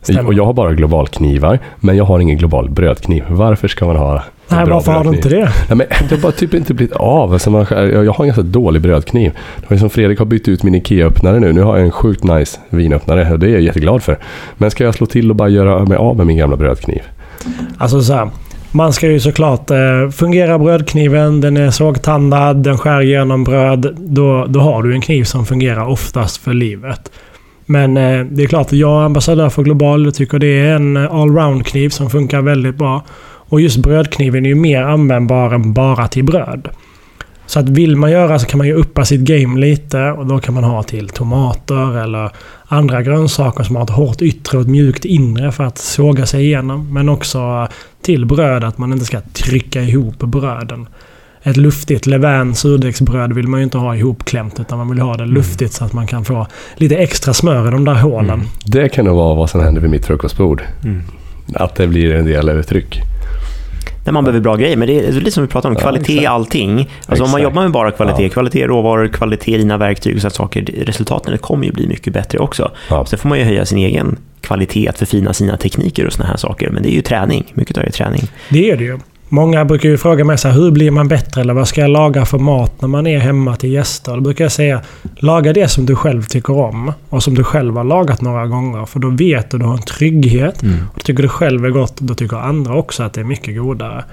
Stämmer. Och jag har bara globalknivar, men jag har ingen global brödkniv. Varför ska man ha en Nej, bra varför har du inte det? Nej, men det har bara typ inte blivit av. Alltså man, jag jag har en ganska dålig brödkniv. Det var som Fredrik har bytt ut min IKEA-öppnare nu. Nu har jag en sjukt nice vinöppnare och det är jag jätteglad för. Men ska jag slå till och bara göra mig av med min gamla brödkniv? Alltså så här. Man ska ju såklart... Eh, fungerar brödkniven, den är sågtandad, den skär igenom bröd. Då, då har du en kniv som fungerar oftast för livet. Men eh, det är klart att jag är ambassadör för Global. och tycker det är en allround-kniv som funkar väldigt bra. Och just brödkniven är ju mer användbar än bara till bröd. Så att vill man göra så kan man ju uppa sitt game lite och då kan man ha till tomater eller andra grönsaker som har ett hårt yttre och ett mjukt inre för att såga sig igenom. Men också till bröd att man inte ska trycka ihop bröden. Ett luftigt levain surdegsbröd vill man ju inte ha ihopklämt utan man vill ha det luftigt så att man kan få lite extra smör i de där hålen. Mm. Det kan nog vara vad som händer vid mitt frukostbord. Mm. Att det blir en del övertryck. Där man behöver bra grejer, men det är lite som vi pratade om, Ja, kvalitet i exakt. allting. Alltså om man Exakt. jobbar med bara kvalitet, Ja. kvalitet råvaror, kvalitet i dina verktyg och sådana saker, resultaten kommer ju bli mycket bättre också. Ja. Sen får man ju höja sin egen kvalitet, förfina sina tekniker och sådana här saker, men det är ju träning. Mycket av det är träning. Det är det ju. Många brukar ju fråga mig så här, hur blir man bättre eller vad ska jag laga för mat när man är hemma till gäster? Då brukar jag säga, laga det som du själv tycker om och som du själv har lagat några gånger. För då vet du, du har en trygghet. Och tycker du själv är gott, då tycker andra också att det är mycket godare.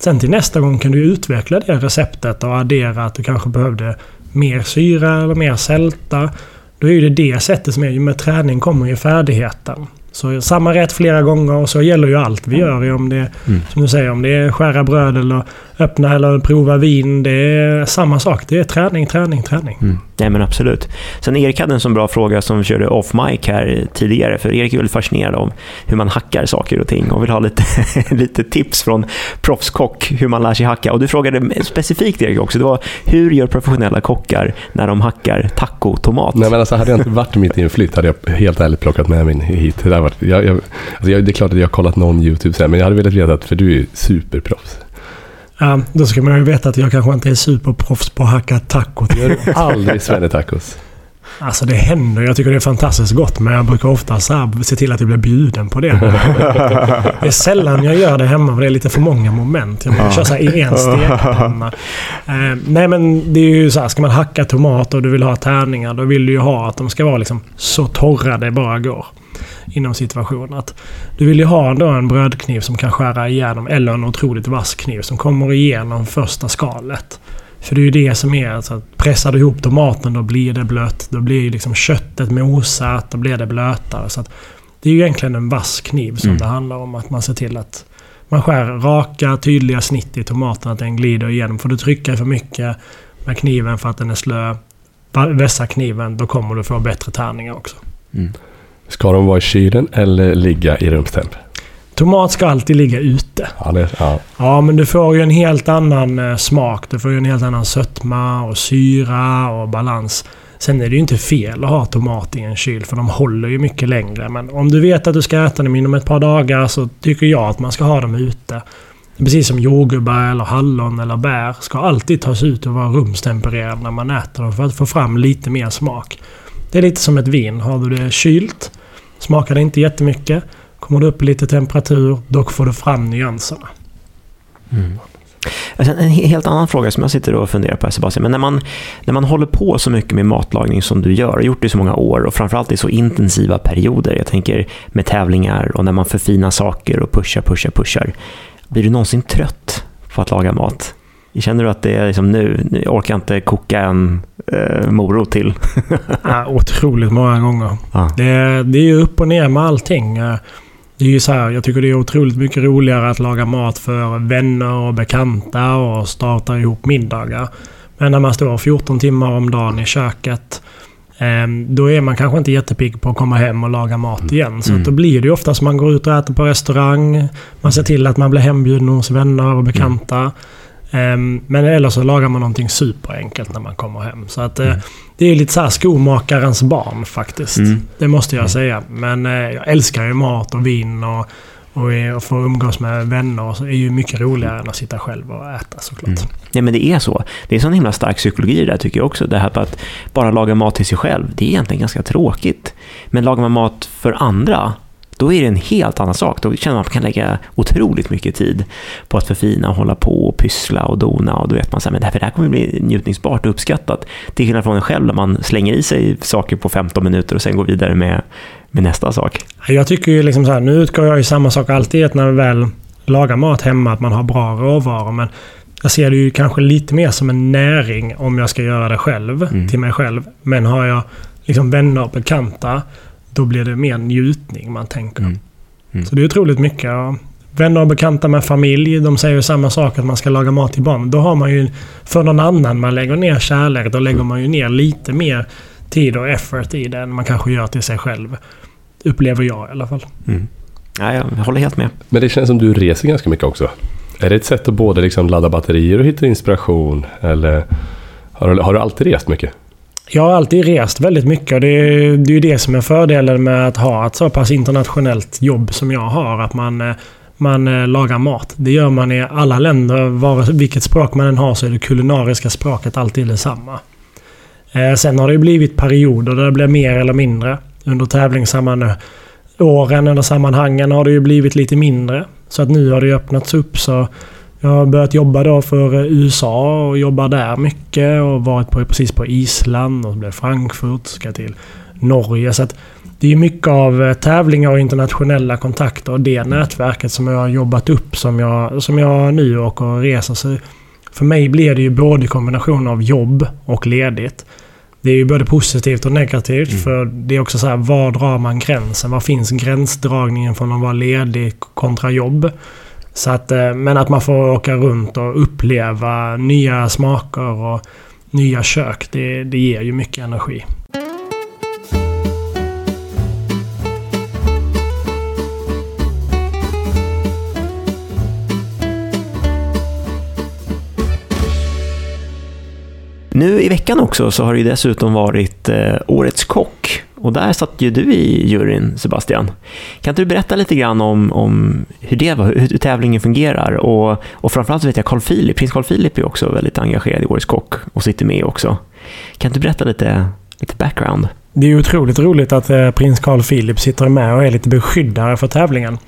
Sen till nästa gång kan du utveckla det receptet och addera att du kanske behövde mer syra eller mer sälta. Då är ju det det sättet som är, ju med träning kommer ju färdigheten. Så samma rätt flera gånger och så gäller ju allt vi gör. Om det, Mm. som du säger, om det är skära bröd eller öppna eller prova vin. Det är samma sak. Det är träning, träning, träning. Mm. Nej men absolut. Sen Erik hade en sån bra fråga som vi körde off mic här tidigare. För Erik är väldigt fascinerad av hur man hackar saker och ting och vill ha lite, lite tips från proffskock hur man lär sig hacka. Och du frågade specifikt Erik också, det var hur gör professionella kockar när de hackar tacotomat? Nej men alltså hade jag inte varit mitt i en flytt hade jag helt ärligt plockat med mig hit. Det, där var, jag, jag, alltså jag, det är klart att jag har kollat någon YouTube sen, men jag hade velat veta att, för du är ju superproffs. Ja, då ska man ju veta att jag kanske inte är superproffs på att hacka tacot. Gör du aldrig Svenne-tacos? Alltså det händer. Jag tycker det är fantastiskt gott. Men jag brukar ofta så här se till att jag blir bjuden på det. Det är sällan jag gör det hemma för det är lite för många moment. Jag brukar köra så i en stekpanna. Eh, nej men det är ju så här. Ska man hacka tomat och du vill ha tärningar. Då vill du ju ha att de ska vara liksom så torra det bara går. Inom situationen. Att du vill ju ha då en brödkniv som kan skära igenom. Eller en otroligt vass kniv som kommer igenom första skalet. För det är ju det som är, alltså, att pressar du ihop tomaten då blir det blött. Då blir ju liksom köttet mosat, då blir det blötare. Så att det är ju egentligen en vass kniv som Mm. det handlar om. Att man ser till att man skär raka, tydliga snitt i tomaten, att den glider igenom. Får du trycka för mycket med kniven för att den är slö, vässa kniven, då kommer du få bättre tärningar också. Mm. Ska de vara i kylen eller ligga i rumstemp? Tomat ska alltid ligga ute. Ja, det, ja. Ja, men du får ju en helt annan eh, smak. Du får ju en helt annan sötma och syra och balans. Sen är det ju inte fel att ha tomat i en kyl för de håller ju mycket längre. Men om du vet att du ska äta dem inom ett par dagar så tycker jag att man ska ha dem ute. Precis som jordgubbar eller hallon eller bär ska alltid tas ut och vara rumstempererade när man äter dem för att få fram lite mer smak. Det är lite som ett vin. Har du det kylt, smakar det inte jättemycket. Kommer du upp i lite temperatur, då får du fram nyanserna. Mm. En helt annan fråga som jag sitter och funderar på här Sebastian. Men när man, när man håller på så mycket med matlagning som du gör, och gjort det i så många år och framförallt i så intensiva perioder. Jag tänker med tävlingar och när man förfinar saker och pushar, pushar, pushar. Blir du någonsin trött på att laga mat? Känner du att det är liksom nu, nu orkar jag inte koka en eh, morot till? Ja, otroligt många gånger. Ja. Det, det är ju upp och ner med allting. Det är ju så här, jag tycker det är otroligt mycket roligare att laga mat för vänner och bekanta och starta ihop middagar. Men när man står 14 timmar om dagen i köket Ehm, då är man kanske inte jättepigg på att komma hem och laga mat mm. igen. Så mm. då blir det ju oftast man går ut och äter på restaurang. Man ser till att man blir hembjuden hos vänner och bekanta. Mm. Men eller så lagar man någonting superenkelt när man kommer hem. Så att eh, mm. det är lite så här skomakarens barn faktiskt. Mm. Det måste jag mm. säga. Men eh, jag älskar ju mat och vin och och, och få umgås med vänner är ju mycket roligare än att sitta själv och äta såklart. Mm. Ja, men det är så. Det är sån himla stark psykologi där tycker jag också. Det här på att bara laga mat till sig själv, det är egentligen ganska tråkigt. Men lagar man mat för andra, då är det en helt annan sak. Då känner man att man kan lägga otroligt mycket tid på att förfina och hålla på och pyssla och dona. Och då vet man att det här kommer bli njutningsbart och uppskattat. Till skillnad från en själv där man slänger i sig saker på 15 minuter och sen går vidare med, med nästa sak. Jag tycker ju liksom så här, nu utgår jag i samma sak alltid när man väl lagar mat hemma, att man har bra råvaror. Men jag ser det ju kanske lite mer som en näring om jag ska göra det själv, mm. till mig själv. Men har jag liksom vänner och bekanta då blir det mer njutning man tänker. Mm. Mm. Så det är otroligt mycket. Vänner och bekanta med familj, de säger ju samma sak att man ska laga mat till barn. Då har man ju för någon annan man lägger ner kärlek. Då lägger man ju ner lite mer tid och effort i det än man kanske gör till sig själv. Upplever jag i alla fall. Mm. Ja, jag håller helt med. Men det känns som du reser ganska mycket också. Är det ett sätt att både liksom ladda batterier och hitta inspiration? Eller har du, har du alltid rest mycket? Jag har alltid rest väldigt mycket och det är, det är ju det som är fördelen med att ha ett så pass internationellt jobb som jag har. Att man, eh, man eh, lagar mat. Det gör man i alla länder. Var, vilket språk man än har så är det kulinariska språket alltid detsamma. Eh, sen har det blivit perioder där det blir mer eller mindre. Under tävlingsåren eller sammanhangen har det ju blivit lite mindre. Så att nu har det öppnats upp så jag har börjat jobba då för USA och jobbar där mycket och varit på, precis på Island och blev Frankfurt, ska till Norge. Så det är mycket av eh, tävlingar och internationella kontakter och det nätverket som jag har jobbat upp som jag, som jag nu åker och reser. Så för mig blir det ju både kombination av jobb och ledigt. Det är ju både positivt och negativt. Mm. För det är också så här, var drar man gränsen? Var finns gränsdragningen från att vara ledig kontra jobb? Så att, eh, men att man får åka runt och uppleva nya smaker och nya kök, det, det ger ju mycket energi. Nu i veckan också så har det ju dessutom varit eh, Årets kock och där satt ju du i juryn, Sebastian. Kan inte du berätta lite grann om, om hur, det var, hur tävlingen fungerar? Och, och framförallt vet jag Carl Philip, prins Carl Philip är också väldigt engagerad i Årets Kock och sitter med också. Kan inte du berätta lite, lite background? Det är otroligt roligt att eh, prins Carl Philip sitter med och är lite beskyddare för tävlingen.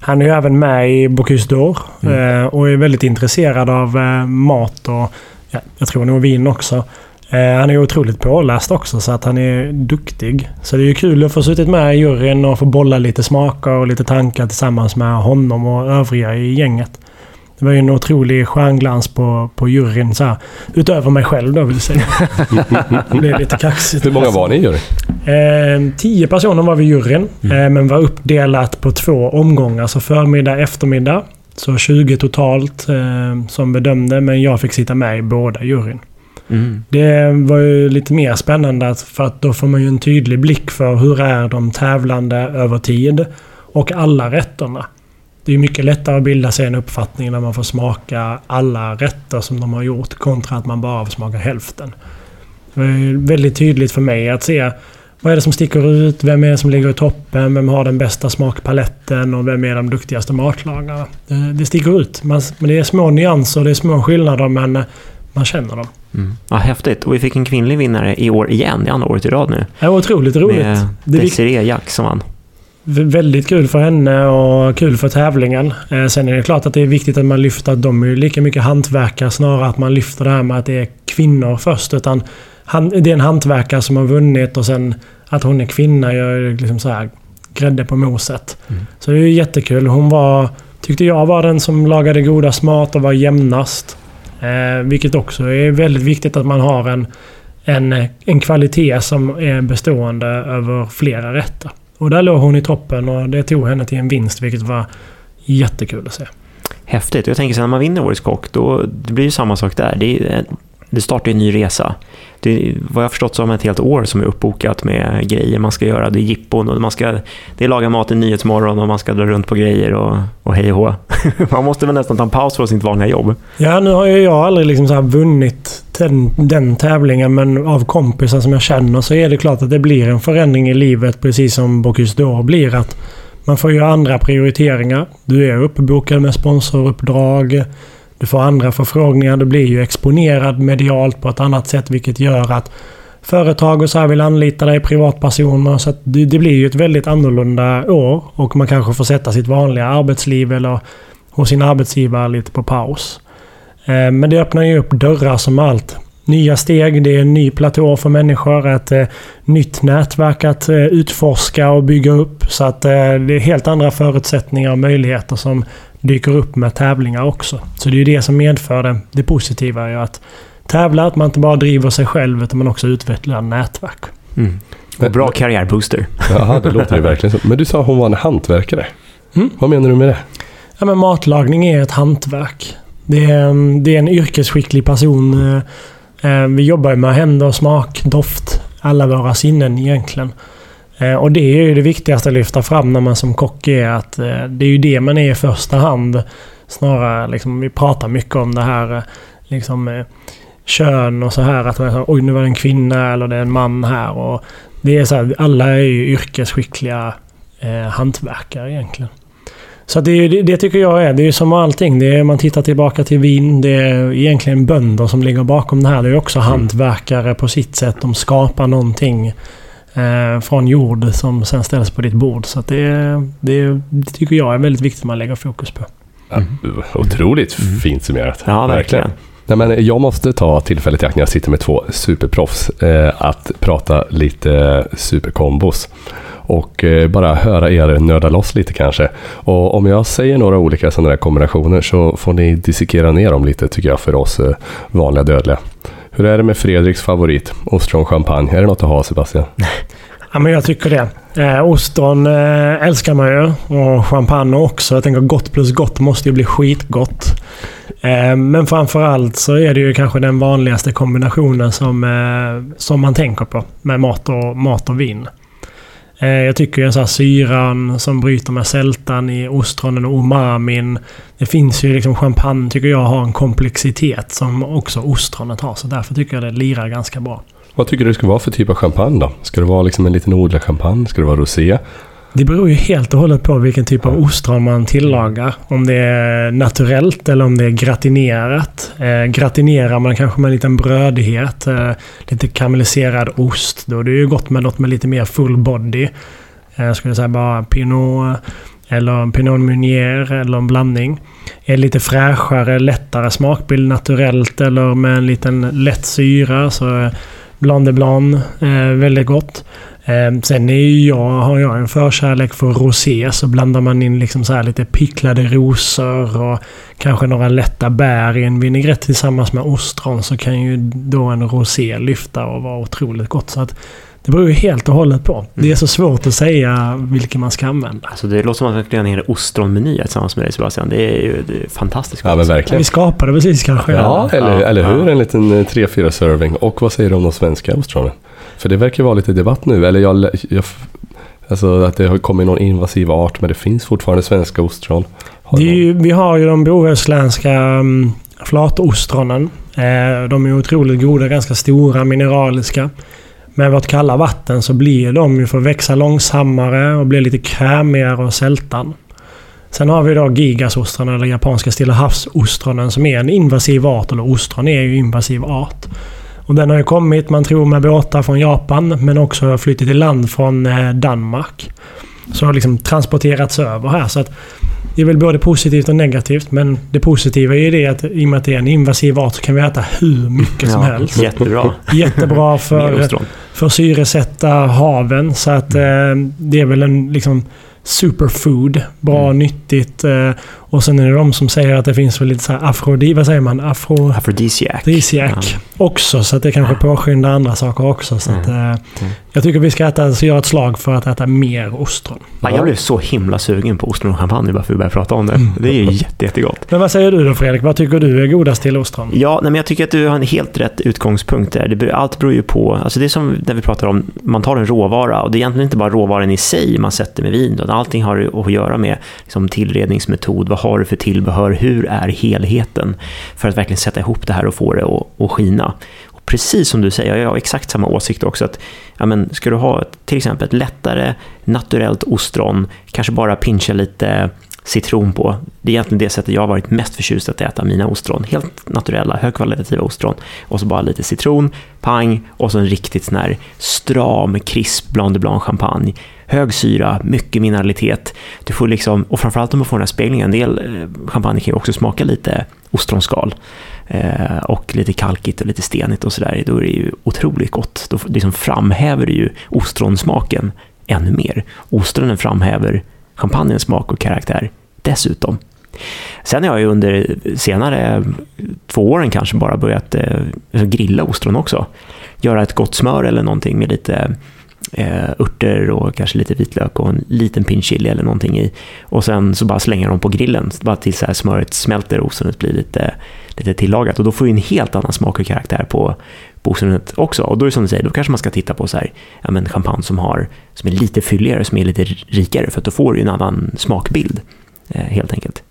Han är ju även med i Bocuse d'Or mm. eh, och är väldigt intresserad av eh, mat och ja, jag tror nog vin också. Eh, han är otroligt påläst också så att han är duktig. Så det är ju kul att få suttit med i juryn och få bolla lite smaker och lite tankar tillsammans med honom och övriga i gänget. Det var ju en otrolig stjärnglans på, på juryn. Så här, utöver mig själv då vill säga. det blev lite kaxigt. Hur många var ni i juryn? Eh, tio personer var vi i juryn. Mm. Eh, men var uppdelat på två omgångar. Så förmiddag, eftermiddag. Så 20 totalt eh, som bedömde. Men jag fick sitta med i båda juryn. Mm. Det var ju lite mer spännande för att då får man ju en tydlig blick för hur är de tävlande över tid. Och alla rätterna. Det är mycket lättare att bilda sig en uppfattning när man får smaka alla rätter som de har gjort kontra att man bara får smaka hälften. Det var väldigt tydligt för mig att se vad är det som sticker ut? Vem är det som ligger i toppen? Vem har den bästa smakpaletten? Och vem är de duktigaste matlagarna? Det, det sticker ut. Man, men det är små nyanser, det är små skillnader men man känner dem. Mm. Ja, häftigt. Och vi fick en kvinnlig vinnare i år igen, i andra året i rad nu. Ja, otroligt roligt. Med Desiree Jack som vann. Väldigt kul för henne och kul för tävlingen. Eh, sen är det klart att det är viktigt att man lyfter att de är lika mycket hantverkare snarare att man lyfter det här med att det är kvinnor först. Utan det är en hantverkare som har vunnit och sen att hon är kvinna gör liksom så här grädde på moset. Mm. Så det är jättekul. Hon var, tyckte jag var den som lagade godast mat och var jämnast. Eh, vilket också är väldigt viktigt att man har en, en, en kvalitet som är bestående över flera rätter. Och där låg hon i toppen och det tog henne till en vinst, vilket var jättekul att se. Häftigt. Jag tänker sen när man vinner Årets Kock, då det blir ju samma sak där. Det, är, det startar en ny resa. Det, vad jag har förstått så har man ett helt år som är uppbokat med grejer man ska göra. Det är jippon och man ska det är laga mat i Nyhetsmorgon och man ska dra runt på grejer och, och hej och hå. Man måste väl nästan ta en paus från sitt vanliga jobb. Ja, nu har ju jag aldrig liksom så vunnit den, den tävlingen, men av kompisar som jag känner så är det klart att det blir en förändring i livet, precis som Bocuse d'Or blir. att Man får ju andra prioriteringar. Du är uppbokad med sponsoruppdrag. Du får andra förfrågningar. Du blir ju exponerad medialt på ett annat sätt, vilket gör att företag och så här vill anlita dig, privatpersoner. Så det, det, blir ju ett väldigt annorlunda år och man kanske får sätta sitt vanliga arbetsliv eller hos sin arbetsgivare lite på paus. Eh, men det öppnar ju upp dörrar som allt. Nya steg, det är en ny platå för människor, ett eh, nytt nätverk att eh, utforska och bygga upp. Så att det är helt andra förutsättningar och möjligheter som dyker upp med tävlingar också. Så det är ju det som medför det, det positiva. Är att tävla, att man inte bara driver sig själv utan man också utvecklar nätverk. Mm. Och bra karriärbooster. Ja, det låter ju verkligen så. Men du sa hon var en hantverkare. Mm. Vad menar du med det? Ja, men matlagning är ett hantverk. Det är, det är en yrkesskicklig person. Eh, eh, vi jobbar med händer, smak, doft. Alla våra sinnen egentligen. Eh, och det är ju det viktigaste att lyfta fram när man som kock är att det är ju det man är i första hand. Snarare liksom, vi pratar mycket om det här liksom kön och så här. Att man, oj nu var det en kvinna eller det är en man här. Och det är så här, alla är ju yrkesskickliga eh, hantverkare egentligen. Så det, det, det, tycker jag är, det är som allting. Det är, man tittar tillbaka till vin, det är egentligen bönder som ligger bakom det här. Det är också mm. hantverkare på sitt sätt. De skapar någonting eh, från jord som sen ställs på ditt bord. Så det, det, det, tycker jag är väldigt viktigt att man lägger fokus på. Mm. otroligt mm. fint summerat. Ja, verkligen. Nej, men jag måste ta tillfället i akt när jag sitter med två superproffs eh, att prata lite superkombos och eh, bara höra er nörda loss lite kanske. Och om jag säger några olika sådana där kombinationer så får ni dissekera ner dem lite tycker jag för oss eh, vanliga dödliga. Hur är det med Fredriks favorit, ostron champagne? Är det något att ha Sebastian? Ja, men jag tycker det. Eh, ostron eh, älskar man ju och champagne också. Jag tänker gott plus gott måste ju bli skitgott. Eh, men framförallt så är det ju kanske den vanligaste kombinationen som, eh, som man tänker på med mat och, mat och vin. Eh, jag tycker ju så här syran som bryter med sältan i ostronen och umamin. Det finns ju liksom champagne tycker jag har en komplexitet som också ostronet har. Så därför tycker jag det lirar ganska bra. Vad tycker du det ska vara för typ av champagne då? Ska det vara liksom en liten odlad champagne? Ska det vara rosé? Det beror ju helt och hållet på vilken typ av ostron man tillagar. Om det är naturellt eller om det är gratinerat. Eh, gratinerar man kanske med en liten brödighet, eh, lite karamelliserad ost, då är det ju gott med något med lite mer full body. Eh, jag skulle säga bara Pinot eller Pinot Meunier eller en blandning. Är lite fräschare, lättare smakbild naturellt eller med en liten lätt syra så Blanc de Blanc, eh, väldigt gott. Eh, sen är ju jag, har jag en förkärlek för rosé så blandar man in liksom så lite picklade rosor och kanske några lätta bär i en vinägrett tillsammans med ostron så kan ju då en rosé lyfta och vara otroligt gott. Så att det beror ju helt och hållet på. Det är mm. så svårt att säga vilken man ska använda. Alltså det låter som att man kan göra en hel ostronmeny tillsammans med dig Sebastian. Det är ju det är fantastiskt. Ja, men verkligen. Vi skapade precis kanske. Ja, eller, ja, eller hur? En liten 3-4 eh, serving. Och vad säger du om de svenska ostronen? För det verkar vara lite debatt nu. Eller jag, jag, alltså att det har kommit någon invasiv art, men det finns fortfarande svenska ostron. Har ju, vi har ju de bohuslänska um, flatostronen. Eh, de är otroligt goda, ganska stora, mineraliska. Med vårt kalla vatten så blir de ju för att växa långsammare och blir lite krämigare och sältan. Sen har vi då gigasostron eller japanska stilla havsostronen som är en invasiv art. Eller ostron är ju invasiv art. Och den har ju kommit, man tror med båtar från Japan, men också flyttat i land från eh, Danmark. Så har liksom transporterats över här. Så att det är väl både positivt och negativt. Men det positiva är ju det att i och med att det är en invasiv art så kan vi äta hur mycket som helst. Jättebra. Jättebra för, för syresätta haven. Så att eh, det är väl en liksom superfood. Bra, mm. nyttigt. Eh, och sen är det de som säger att det finns väl lite så här afrodi... Vad säger man? Afro... Afrodisiac ja. också. Så att det kanske påskyndar andra saker också. Så att, mm. Jag tycker vi ska äta, så göra ett slag för att äta mer ostron. Ja, jag blev så himla sugen på ostron och champagne bara för att vi började prata om det. Det är ju jätte, jättegott. Men vad säger du då Fredrik? Vad tycker du är godast till ostron? Ja, nej, men jag tycker att du har en helt rätt utgångspunkt där. Det, allt beror ju på, alltså det är som när vi pratar om, man tar en råvara och det är egentligen inte bara råvaran i sig man sätter med vin, allting har att göra med liksom, tillredningsmetod, vad har du för tillbehör, hur är helheten för att verkligen sätta ihop det här och få det att skina. Precis som du säger, jag har exakt samma åsikt också, att ja, men, ska du ha till exempel ett lättare naturellt ostron, kanske bara pincha lite citron på. Det är egentligen det sättet jag har varit mest förtjust att äta mina ostron. Helt naturella, högkvalitativa ostron. Och så bara lite citron, pang och så en riktigt sån här stram, krisp Blanc de Blanc champagne. Hög syra, mycket mineralitet. Du får liksom, och framförallt om man får den här speglingen. En del eh, champagne kan ju också smaka lite ostronskal. Eh, och lite kalkigt och lite stenigt och sådär. Då är det ju otroligt gott. Då liksom framhäver det ju ostronsmaken ännu mer. Ostronen framhäver champagnens smak och karaktär dessutom. Sen har jag ju under senare två åren kanske bara börjat eh, grilla ostron också. Göra ett gott smör eller någonting med lite eh, örter och kanske lite vitlök och en liten pinch chili eller någonting i. Och sen så bara slänga dem på grillen, bara tills så här smöret smälter och ostronet blir lite, lite tillagat. Och då får vi en helt annan smak och karaktär på, på ostronet också. Och då är det som du säger, då kanske man ska titta på så här, ja, men champagne som, har, som är lite fylligare, som är lite rikare, för att då får du en annan smakbild eh, helt enkelt.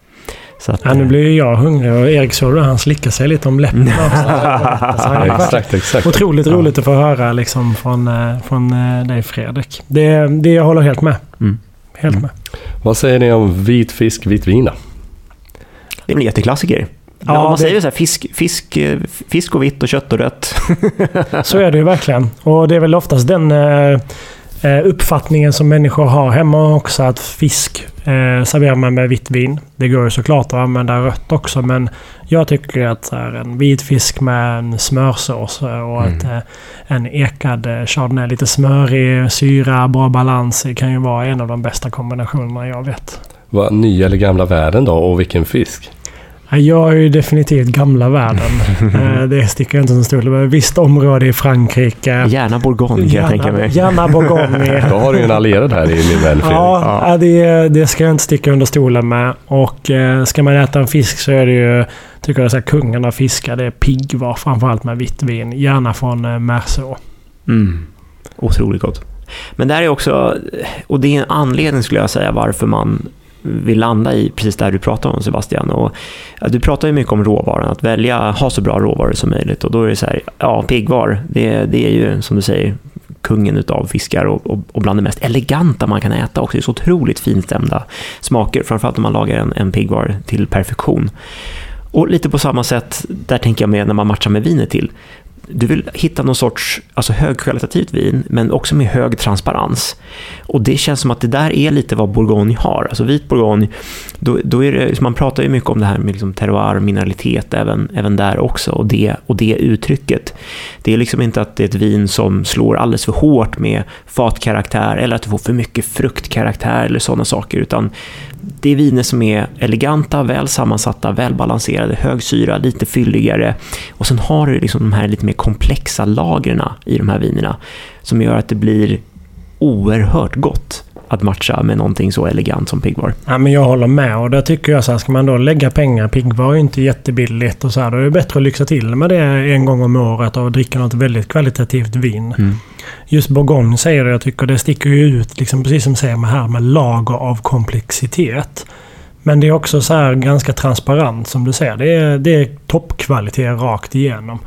Så att, Ja, nu eh, blir ju jag hungrig och Erik såg han slickar sig lite om läppen det är Ja, exakt, exakt. Otroligt roligt att få höra liksom från, eh, från eh, dig Fredrik. Det, det jag håller helt med. Mm. Helt Mm. med. Vad säger ni om vit fisk, vitt vin då? Det blir en jätteklassiker. Ja, Ja, man det- säger ju så här, fisk, fisk, fisk och vitt och kött och rött. Så är det ju verkligen. Och det är väl oftast den eh, uppfattningen som människor har hemma också. Att fisk eh, serverar man med vitt vin. Det går ju såklart att använda rött också. Men jag tycker att så här, en vit fisk med en smörsås och Mm. att, eh, en ekad eh, chardonnay. Lite smörig, syra, bra balans. Det kan ju vara en av de bästa kombinationerna jag vet. Vad, nya eller gamla världen då och vilken fisk? Ja, Jag är ju definitivt gamla världen. Eh, det sticker jag inte som stol. Ett visst område i Frankrike. Gärna bourgogne kan jag tänka mig. Gärna bourgogne. Då har du ju en allierad här i min vän Fredrik. Ja, ja. Det, det ska jag inte sticka under stolen med. Och eh, ska man äta en fisk så är det ju, tycker jag, så här, kungen av fiskar. Det är piggvar, framförallt med vitt vin. Gärna från eh, Merså. Mm. Otroligt gott. Men det här är också, och det är en anledning skulle jag säga varför man vill landa i precis där du pratar om Sebastian. Och, ja, du pratar ju mycket om råvaran, att välja, ha så bra råvaror som möjligt. Och då är det så här, ja, piggvar, det, det är ju som du säger kungen utav fiskar och, och, och bland det mest eleganta man kan äta också. Det är så otroligt finstämda smaker, framförallt om man lagar en, en piggvar till perfektion. Och lite på samma sätt, där tänker jag med när man matchar med vinet till. Du vill hitta någon sorts alltså högkvalitativt vin, men också med hög transparens. Och det känns som att det där är lite vad Bourgogne har. Alltså vit Bourgogne, då, då är det, man pratar ju mycket om det här med liksom terroir, mineralitet, även, även där också. Och det, och det uttrycket. Det är liksom inte att det är ett vin som slår alldeles för hårt med fatkaraktär, eller att du får för mycket fruktkaraktär eller sådana saker, utan det är viner som är eleganta, väl sammansatta, välbalanserade, hög syra, lite fylligare. Och sen har du liksom de här lite mer komplexa lagren i de här vinerna som gör att det blir oerhört gott att matcha med någonting så elegant som piggvar. Ja, men jag håller med och där tycker jag så här, ska man då lägga pengar, piggvar är ju inte jättebilligt och så här, då är det bättre att lyxa till med det en gång om året och dricka något väldigt kvalitativt vin. Mm. Just Bourgogne säger det, jag tycker det sticker ut, liksom precis som säger med här, med lager av komplexitet. Men det är också så här ganska transparent som du säger. Det är, det är toppkvalitet rakt igenom.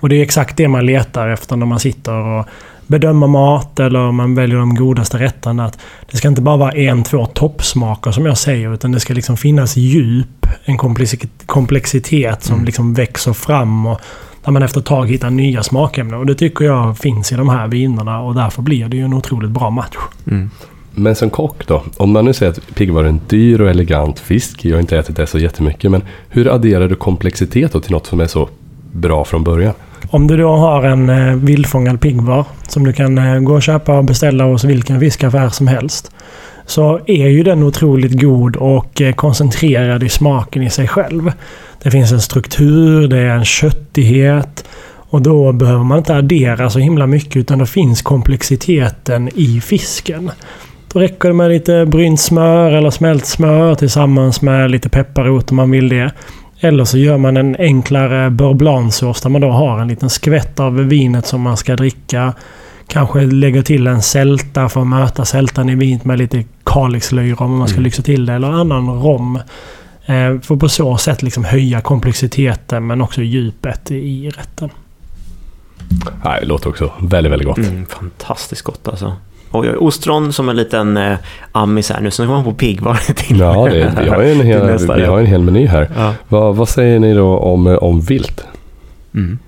Och det är exakt det man letar efter när man sitter och bedömer mat eller man väljer de godaste rätterna. Att det ska inte bara vara en, två toppsmaker som jag säger utan det ska liksom finnas djup, en komplex- komplexitet som Mm. liksom växer fram och där man efter ett tag hittar nya smakämnen. Och det tycker jag finns i de här vinerna och därför blir det ju en otroligt bra match. Mm. Men som kock då? Om man nu säger att piggvar är en dyr och elegant fisk. Jag har inte ätit det så jättemycket. Men hur adderar du komplexitet då till något som är så bra från början? Om du då har en eh, vildfångad piggvar som du kan eh, gå och köpa och beställa hos vilken fiskaffär som helst. Så är ju den otroligt god och eh, koncentrerad i smaken i sig själv. Det finns en struktur, det är en köttighet Och då behöver man inte addera så himla mycket utan då finns komplexiteten i fisken. Då räcker det med lite brynt smör eller smält smör tillsammans med lite pepparrot om man vill det. Eller så gör man en enklare beurre där man då har en liten skvätt av vinet som man ska dricka. Kanske lägger till en sälta för att möta sältan i vinet med lite kalixlöjrom om man ska mm. lyxa till det. Eller annan rom. Eh, för på så sätt liksom höja komplexiteten men också djupet i rätten. Nej, det låter också väldigt, väldigt gott. Mm, fantastiskt gott alltså. Oj, oj, ostron som en liten eh, ammis här nu. Så nu kommer man på piggvar till. Ja, det, vi, har en hel, nästa, vi har en hel meny här. Ja. Vad, vad säger ni då om, om vilt? Mm.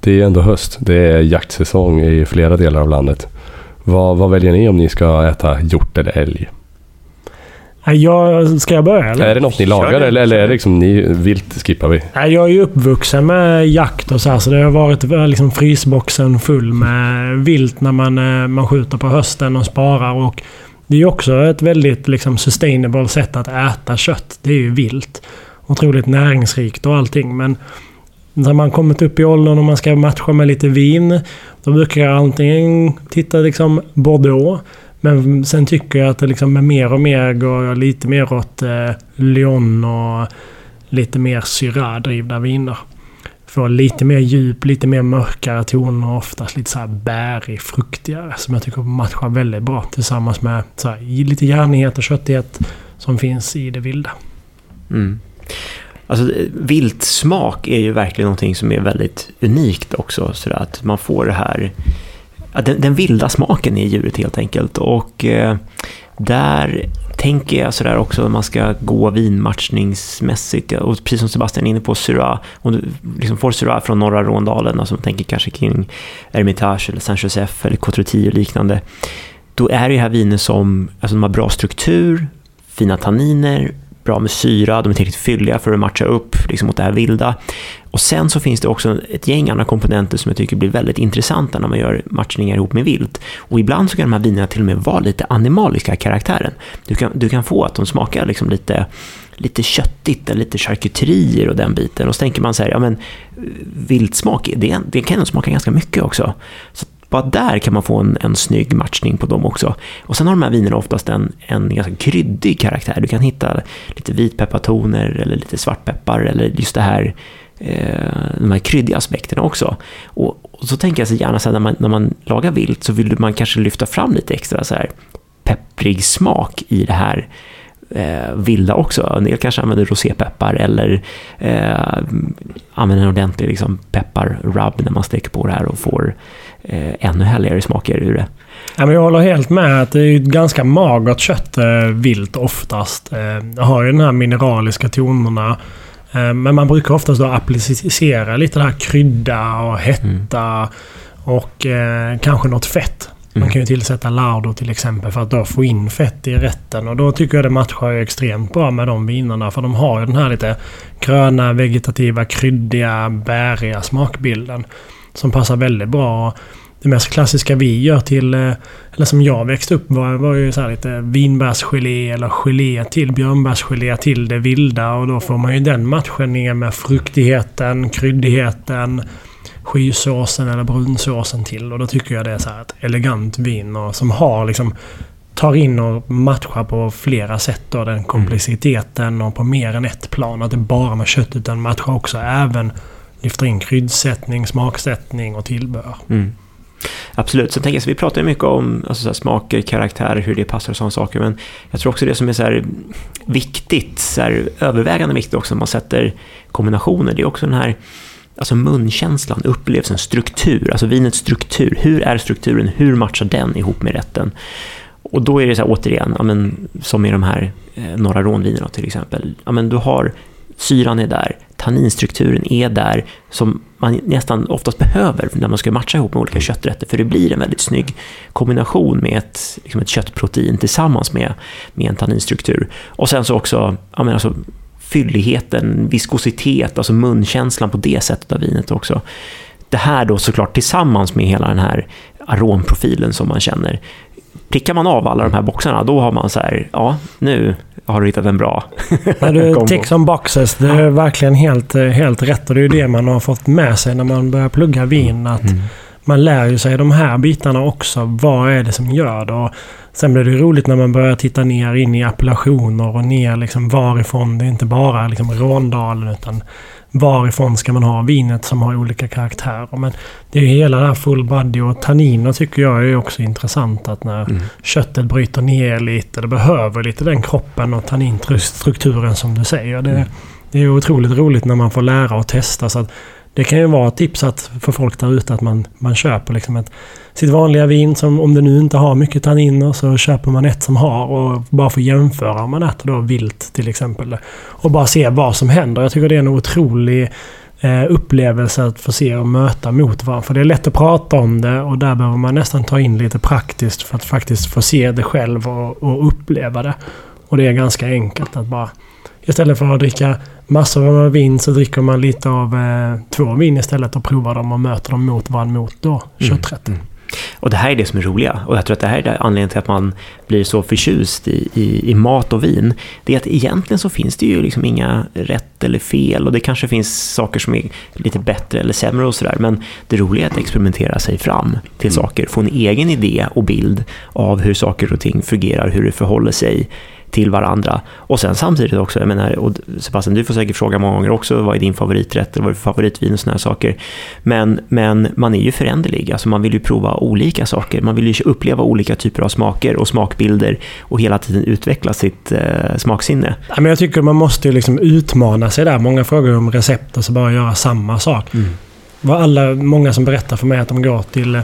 Det är ändå höst. Det är jaktsäsong i flera delar av landet. Vad, vad väljer ni om ni ska äta hjort eller älg? Jag, ska jag börja eller? Är det något ni lagar eller, eller är det liksom ni vilt skippar vi? Jag är ju uppvuxen med jakt och så här, så det har varit liksom frysboxen full med vilt när man, eh, man skjuter på hösten och sparar. Och det är också ett väldigt liksom, sustainable sätt att äta kött. Det är ju vilt. Otroligt näringsrikt och allting. Men när man kommit upp i åldern och man ska matcha med lite vin. Då brukar jag antingen titta liksom Bordeaux. Men sen tycker jag att det liksom med mer och mer går jag lite mer åt eh, Lyon och lite mer Syrah-drivna viner. Får lite mer djup, lite mer mörkare toner och oftast lite så här bärig, fruktigare. Som jag tycker matchar väldigt bra tillsammans med så här, lite järnighet och köttighet som finns i det vilda. Mm. Alltså, viltsmak är ju verkligen någonting som är väldigt unikt också. Så att man får det här den, den vilda smaken i djuret helt enkelt. Och eh, där tänker jag sådär också om man ska gå vinmatchningsmässigt. Och precis som Sebastian är inne på, Syrah. Om du liksom får Syrah från norra Råndalen, alltså man tänker kanske kring Hermitage eller Saint-Joseph eller Cotroti och liknande. Då är det ju här viner som alltså de har bra struktur, fina tanniner, bra med syra, de är tillräckligt fylliga för att matcha upp liksom, mot det här vilda. Och sen så finns det också ett gäng andra komponenter som jag tycker blir väldigt intressanta när man gör matchningar ihop med vilt. Och ibland så kan de här vinerna till och med vara lite animaliska i karaktären. Du kan, du kan få att de smakar liksom lite lite köttigt, eller lite charkuterier och den biten. Och så tänker man så här, ja men viltsmak, det, det kan nog smaka ganska mycket också. Så bara där kan man få en, en snygg matchning på dem också. Och sen har de här vinerna oftast en, en ganska kryddig karaktär. Du kan hitta lite vitpeppartoner eller lite svartpeppar eller just det här eh, de här kryddiga aspekterna också. Och, och så tänker jag så gärna så här, när, man, när man lagar vilt så vill man kanske lyfta fram lite extra så här pepprig smak i det här eh, vilda också. En del kanske använder rosépeppar eller eh, använder en ordentlig liksom, peppar-rub när man steker på det här och får eh, ännu härligare smaker ur det. Ja, men jag håller helt med att det är ett ganska magert kött eh, vilt oftast. Eh, det har ju den här mineraliska tonerna. Eh, men man brukar oftast då applicera lite det här krydda och hetta mm. och eh, kanske något fett. Man mm. kan ju tillsätta lardo till exempel för att då få in fett i rätten. Och då tycker jag det matchar extremt bra med de vinerna. För de har ju den här lite gröna, vegetativa, kryddiga, bäriga smakbilden. Som passar väldigt bra. Det mest klassiska vi gör till, eh, eller som jag växte upp var, var ju så lite vinbärsgelé eller gelé till björnbärsgelé till det vilda. Och då får man ju den matchningen med fruktigheten, kryddigheten, skysåsen eller brunsåsen till. Och då tycker jag det är så ett elegant vin och som har liksom tar in och matchar på flera sätt då, den komplexiteten och på mer än ett plan. Att det bara med kött utan matchar också även lyfter in kryddsättning, smaksättning och tillbehör. Mm. Absolut. så tänker jag, så vi pratar ju mycket om alltså, så här, smaker, karaktärer, hur det passar och sådana saker. Men jag tror också det som är så här, viktigt, så här, övervägande viktigt också när man sätter kombinationer, det är också den här Alltså munkänslan, upplevelsen, struktur, alltså vinets struktur. Hur är strukturen? Hur matchar den ihop med rätten? Och då är det så här, återigen, ja, men, som i de här eh, Norra Rånvinerna till exempel. Ja, men du har syran är där, tanninstrukturen är där som man nästan oftast behöver när man ska matcha ihop med olika kötträtter för det blir en väldigt snygg kombination med ett, liksom ett köttprotein tillsammans med, med en tanninstruktur. Och sen så också ja, men alltså, fylligheten, viskositet, alltså munkänslan på det sättet av vinet också. Det här då såklart tillsammans med hela den här aromprofilen som man känner prickar man av alla de här boxarna, då har man så här, ja, nu har du hittat en bra När du ticks on boxes, det är verkligen helt, eh, helt rätt. Och det är ju det man har fått med sig när man börjar plugga vin. Att Mm. Man lär ju sig de här bitarna också. Vad är det som gör det? Och sen blir det roligt när man börjar titta ner in i appellationer och ner liksom varifrån. Det är inte bara liksom Råndalen utan varifrån ska man ha vinet som har olika karaktärer. Men det är ju hela det här full body och tanniner tycker jag är också intressant. Att när Mm. köttet bryter ner lite. Det behöver lite den kroppen och tanninstrukturen som du säger. Det, det är otroligt roligt när man får lära och testa. Så att det kan ju vara ett tips att, för folk där ute att man, man köper liksom ett, sitt vanliga vin som om det nu inte har mycket tanniner så köper man ett som har och bara får jämföra om man äter då vilt till exempel. Och bara se vad som händer. Jag tycker det är en otrolig eh, upplevelse att få se och möta mot varandra. För det är lätt att prata om det och där behöver man nästan ta in lite praktiskt för att faktiskt få se det själv och, och uppleva det. Och det är ganska enkelt att bara... Istället för att dricka massor av vin så dricker man lite av eh, två vin istället och provar dem och möter dem mot varandra mot då kötträtten. Mm. Och det här är det som är roliga. Och jag tror att det här är anledningen till att man blir så förtjust i, i, i mat och vin. Det är att egentligen så finns det ju liksom inga rätt eller fel. Och det kanske finns saker som är lite bättre eller sämre och sådär. Men det roliga är att experimentera sig fram till saker. Få en egen idé och bild av hur saker och ting fungerar, hur det förhåller sig till varandra. Och sen samtidigt också, jag menar, och Sebastian, du får säkert fråga många gånger också, vad är din favoriträtt eller vad är favoritvin och sådana här saker. Men, men man är ju föränderlig, alltså man vill ju prova olika saker. Man vill ju uppleva olika typer av smaker och smakbilder och hela tiden utveckla sitt eh, smaksinne. Ja, men jag tycker man måste liksom utmana sig där. Många frågar om recept och så bara göra samma sak. Vad alla, många som berättar för mig att de går till eh,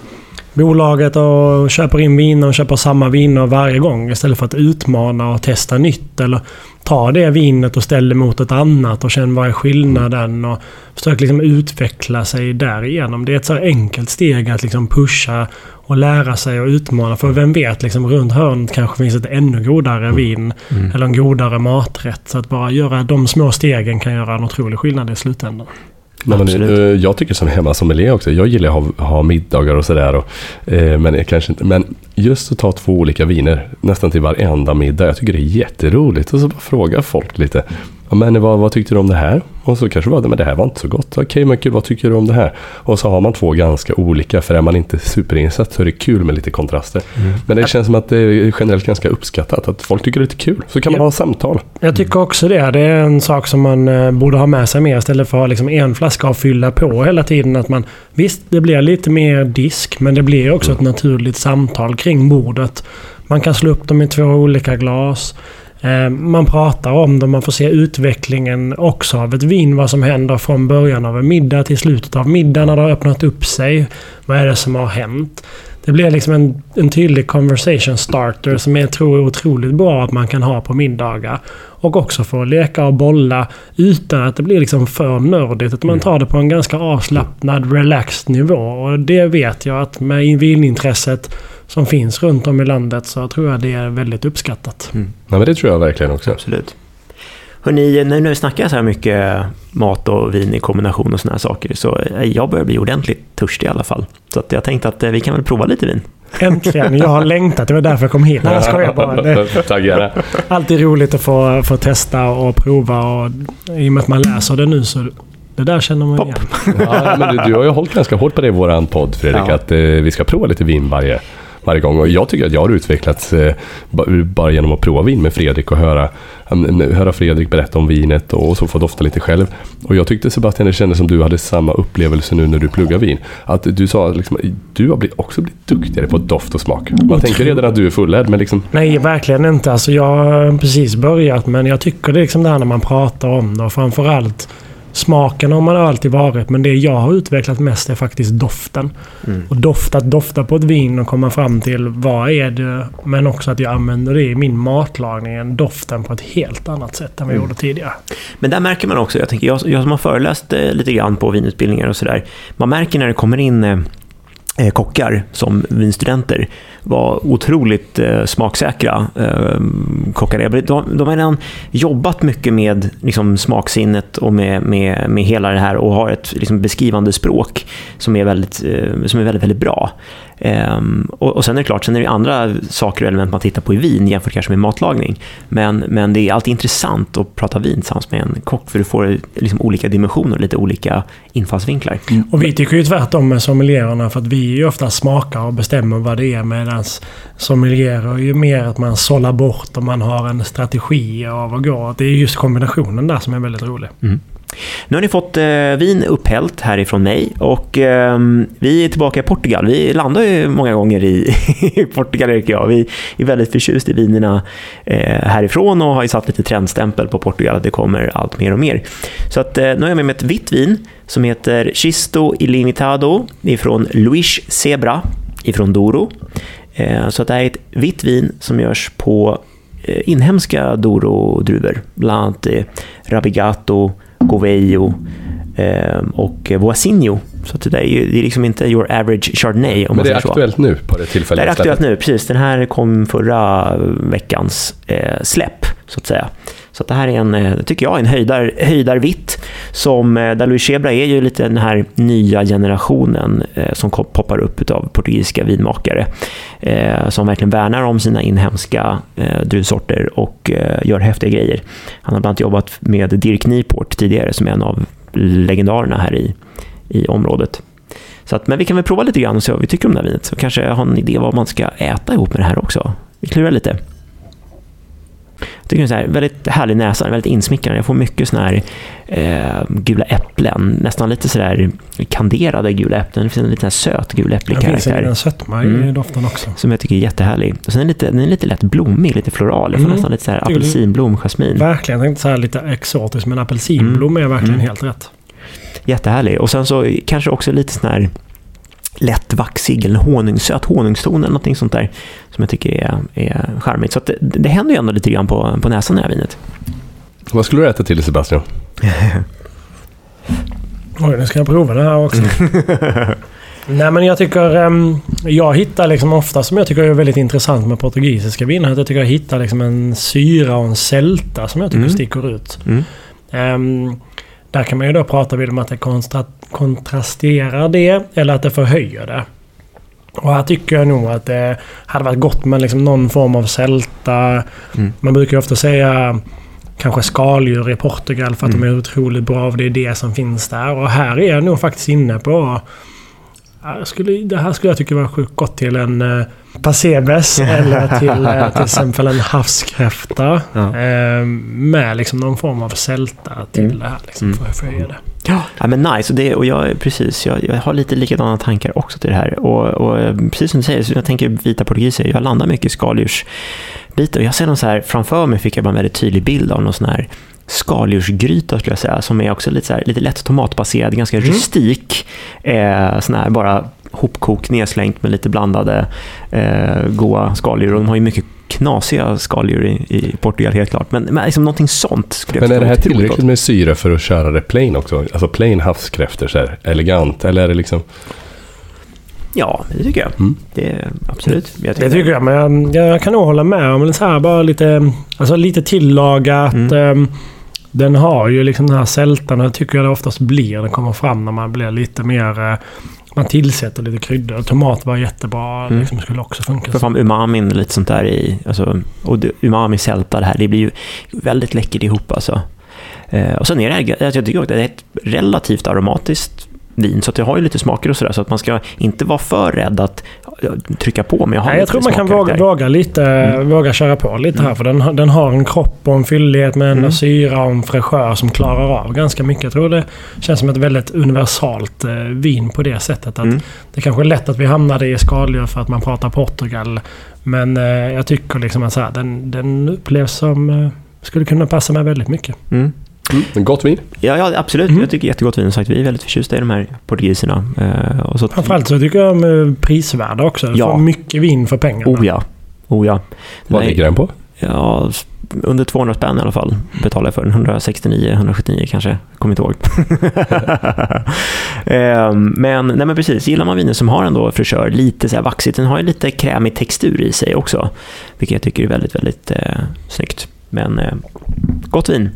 bolaget och köper in viner och köper samma viner varje gång istället för att utmana och testa nytt. Eller ta det vinet och ställ det mot ett annat och känn vad är skillnaden. Och försök liksom utveckla sig därigenom. Det är ett så enkelt steg att liksom pusha och lära sig och utmana. För vem vet, liksom runt hörnet kanske finns ett ännu godare vin eller en godare maträtt. Så att bara göra de små stegen kan göra en otrolig skillnad i slutändan. Nej, men, eh, jag tycker som hemma sommelier också. Jag gillar att ha, ha middagar och sådär. och, eh, Men, kanske inte- men just att ta två olika viner nästan till varenda middag. Jag tycker det är jätteroligt. Och så bara fråga folk lite. Ja, men vad, vad tyckte du om det här? Och så kanske det var det, men det här var inte så gott. Okej, men kul, vad tycker du om det här? Och så har man två ganska olika. För är man inte superinsatt så är det kul med lite kontraster. Men det känns som att det är generellt ganska uppskattat. Att folk tycker det är lite kul. Så kan man Ja. ha samtal. Jag tycker också det. Det är en sak som man eh, borde ha med sig mer istället för att ha liksom en flaska och fylla på hela tiden. Att man, visst, det blir lite mer disk, men det blir också ett naturligt samtal kring bordet. Man kan slå upp dem i två olika glas. Eh, Man pratar om dem, man får se utvecklingen också av ett vin. Vad som händer från början av en middag till slutet av middagen när det har öppnat upp sig. Vad är det som har hänt? Det blir liksom en, en tydlig conversation starter som jag tror är otroligt bra att man kan ha på middagar. Och också få leka och bolla utan att det blir liksom för nördigt. Att man tar det på en ganska avslappnad, relaxed nivå. Och det vet jag att med vinintresset som finns runt om i landet så tror jag det är väldigt uppskattat. Nej, men det tror jag verkligen också. Absolut. Hörrni, nu när vi snackar så här mycket mat och vin i kombination och såna här saker så eh, jag börjar bli ordentligt törstig i alla fall. Så att jag tänkte att eh, vi kan väl prova lite vin. Äntligen! Jag har längtat. Det var därför jag kom hit. Nej, jag skojar bara. Det alltid roligt att få, få testa och prova. Och I och med att man läser det nu så det där känner man Pop. igen. Ja, men du, du har ju hållit ganska hårt på det i våran podd Fredrik, Ja. att eh, vi ska prova lite vin varje, varje gång. Och jag tycker att jag har utvecklats eh, ba- bara genom att prova vin med Fredrik och höra, han- höra Fredrik berätta om vinet och så få dofta lite själv. Och jag tyckte Sebastian, det kändes som du hade samma upplevelse nu när du pluggar vin. Att du sa liksom, du har också blivit duktigare på doft och smak. Man tänker redan att du är fullärd, men liksom, Nej, verkligen inte. Alltså, jag har precis börjat men jag tycker det är liksom det här när man pratar om det och framförallt Smaken har man alltid varit, men det jag har utvecklat mest är faktiskt doften. Mm. Och doft, att dofta på ett vin och komma fram till vad är det, men också att jag använder det i min matlagning, doften på ett helt annat sätt än vad jag Mm. gjorde tidigare. Men där märker man också, jag, tänker, jag, jag som har föreläst eh, lite grann på vinutbildningar och sådär, man märker när det kommer in eh, eh, kockar som vinstudenter var otroligt eh, smaksäkra eh, kockar. De, de har redan jobbat mycket med liksom, smaksinnet och med, med, med hela det här och har ett liksom, beskrivande språk som är väldigt, eh, som är väldigt, väldigt bra. Um, och, och, sen är det klart, sen är det andra saker och element man tittar på i vin jämfört kanske med matlagning. Men, men det är alltid intressant att prata vin tillsammans med en kock för du får liksom olika dimensioner och lite olika infallsvinklar. Mm. Och vi tycker ju tvärtom med sommelierarna för att vi ju ofta smakar och bestämmer vad det är med medan sommelierer är ju mer att man sållar bort och man har en strategi av att gå. Det är just kombinationen där som är väldigt rolig. Mm. Nu har ni fått eh, vin upphällt härifrån mig och eh, vi är tillbaka i Portugal. Vi landar ju många gånger i, Portugal, Erik och jag. Vi är väldigt förtjust i vinerna eh, härifrån och har ju satt lite trendstämpel på Portugal att det kommer allt mer och mer. Så att, eh, nu har jag med mig ett vitt vin som heter Chisto Ilimitado. ifrån Luis Zebra ifrån Douro. Eh, så att det här är ett vitt vin som görs på eh, inhemska Douro-druvor, bland annat eh, Rabigato, Goveio eh, och Voisinho. Så det, är ju, det är liksom inte your average Chardonnay. Om Men det är aktuellt så. nu på det tillfället? Det är aktuellt nu, precis. Den här kom förra veckans eh, släpp, så att säga. Så att det här är en, eh, tycker jag, en höjdar, höjdarvitt. Som, eh, där Louis Chebra är ju lite den här nya generationen eh, som poppar upp av portugisiska vinmakare. Eh, som verkligen värnar om sina inhemska eh, druvsorter och eh, gör häftiga grejer. Han har bland annat jobbat med Dirk Niport tidigare som är en av legendarerna här i, i området. Så att, men vi kan väl prova lite grann och se vad vi tycker om det här vinet. Så kanske har en idé vad man ska äta ihop med det här också. Vi klurar lite. Tycker det är en väldigt härlig näsa, väldigt insmickrande. Jag får mycket såna här eh, gula äpplen, nästan lite sådär kanderade gula äpplen. Det finns en liten söt guläpplig karaktär. Det finns en sötma i mm. doften också. Som jag tycker är jättehärlig. Och sen är den lite, den är lite lätt blommig, lite floral. Jag får mm. nästan lite så här apelsinblom, jasmin. Verkligen, jag tänkte så här lite exotiskt, men apelsinblom mm. är verkligen mm. helt rätt. Jättehärlig. Och sen så kanske också lite sån här lätt vaxig eller honungssöt honungston eller någonting sånt där som jag tycker är, är charmigt. Så det, det händer ju ändå lite grann på, på näsan i det här vinet. Vad skulle du äta till Sebastian? Oj, nu ska jag prova det här också. Nej men jag tycker... Um, jag hittar liksom ofta som jag tycker är väldigt intressant med portugisiska viner. Att jag tycker jag hittar liksom en syra och en sälta som jag tycker mm. sticker ut. Mm. Um, där kan man ju då prata om att det kontrasterar det eller att det förhöjer det. Och här tycker jag nog att det hade varit gott med liksom någon form av sälta. Mm. Man brukar ju ofta säga kanske skaldjur i Portugal för att mm. de är otroligt bra och det är det som finns där. Och här är jag nog faktiskt inne på... Skulle, det här skulle jag tycka var sjukt gott till en uh, pasebes eller till uh, till exempel en havskräfta. Ja. Uh, med liksom någon form av sälta till mm. det här. Liksom, mm. för att förhöja det. Ja, ja men nice. Och, det, och jag, precis, jag, jag har lite likadana tankar också till det här. Och, och eh, precis som du säger, så jag tänker vita portugiser. Jag landar mycket i skaldjursbitar. Jag ser dem så här, framför mig fick jag bara en väldigt tydlig bild av någon sån här skaldjursgryta skulle jag säga, som är också lite, så här, lite lätt tomatbaserad, ganska mm. rustik. Eh, sån här bara hopkok nedslängt med lite blandade eh, goa skaldjur. Och de har ju mycket knasiga skaldjur i, i Portugal helt klart. Men, men liksom någonting sånt skulle jag Men är det här tillräckligt med syre för att köra det plain också? Alltså plain havskräftor så här, elegant? Eller är det liksom... Ja, det tycker jag. Mm. Det, absolut. Jag tycker det tycker jag, men jag, jag, kan nog hålla med om det. Så här, bara lite, alltså lite tillagat. Mm. Um, den har ju liksom den här sältan, det tycker jag det oftast blir. Den kommer fram när man blir lite mer... Uh, man tillsätter lite kryddor. Tomat var jättebra. Mm. Liksom, skulle också funka. Få fram umamin och lite sånt där i. Alltså, och umami sälta det här. Det blir ju väldigt läckert ihop alltså. Eh, och sen är det, jag tycker också, det är ett relativt aromatiskt vin. Så att det har ju lite smaker och sådär. Så att man ska inte vara för rädd att trycka på. Men jag, har Nej, jag tror man kan våga, våga, lite, mm. våga köra på lite mm. här. För den, den har en kropp och en fyllighet med en mm. syra och en fräschör som klarar av ganska mycket. Jag tror det känns som ett väldigt universalt eh, vin på det sättet. att mm. Det kanske är lätt att vi hamnade i skaldjur för att man pratar Portugal. Men eh, jag tycker liksom att så här, den, den upplevs som... Eh, skulle kunna passa mig väldigt mycket. Mm. Gott vin? Ja, ja absolut. Mm. Jag tycker jättegott vin. Sagt, vi är väldigt förtjusta i de här portugiserna. Eh, och så Framförallt så tycker jag de är prisvärda också. Ja. Får mycket vin för pengarna. Oh ja. Oh ja. Vad ligger den på? Ja, under 200 spänn i alla fall betalade jag för den. 169, 179 kanske. Jag kommer inte ihåg. Ehm, men, nej men precis, gillar man viner som har ändå fräschör, lite så här vaxigt, den har ju lite krämig textur i sig också. Vilket jag tycker är väldigt, väldigt eh, snyggt. Men eh, gott vin.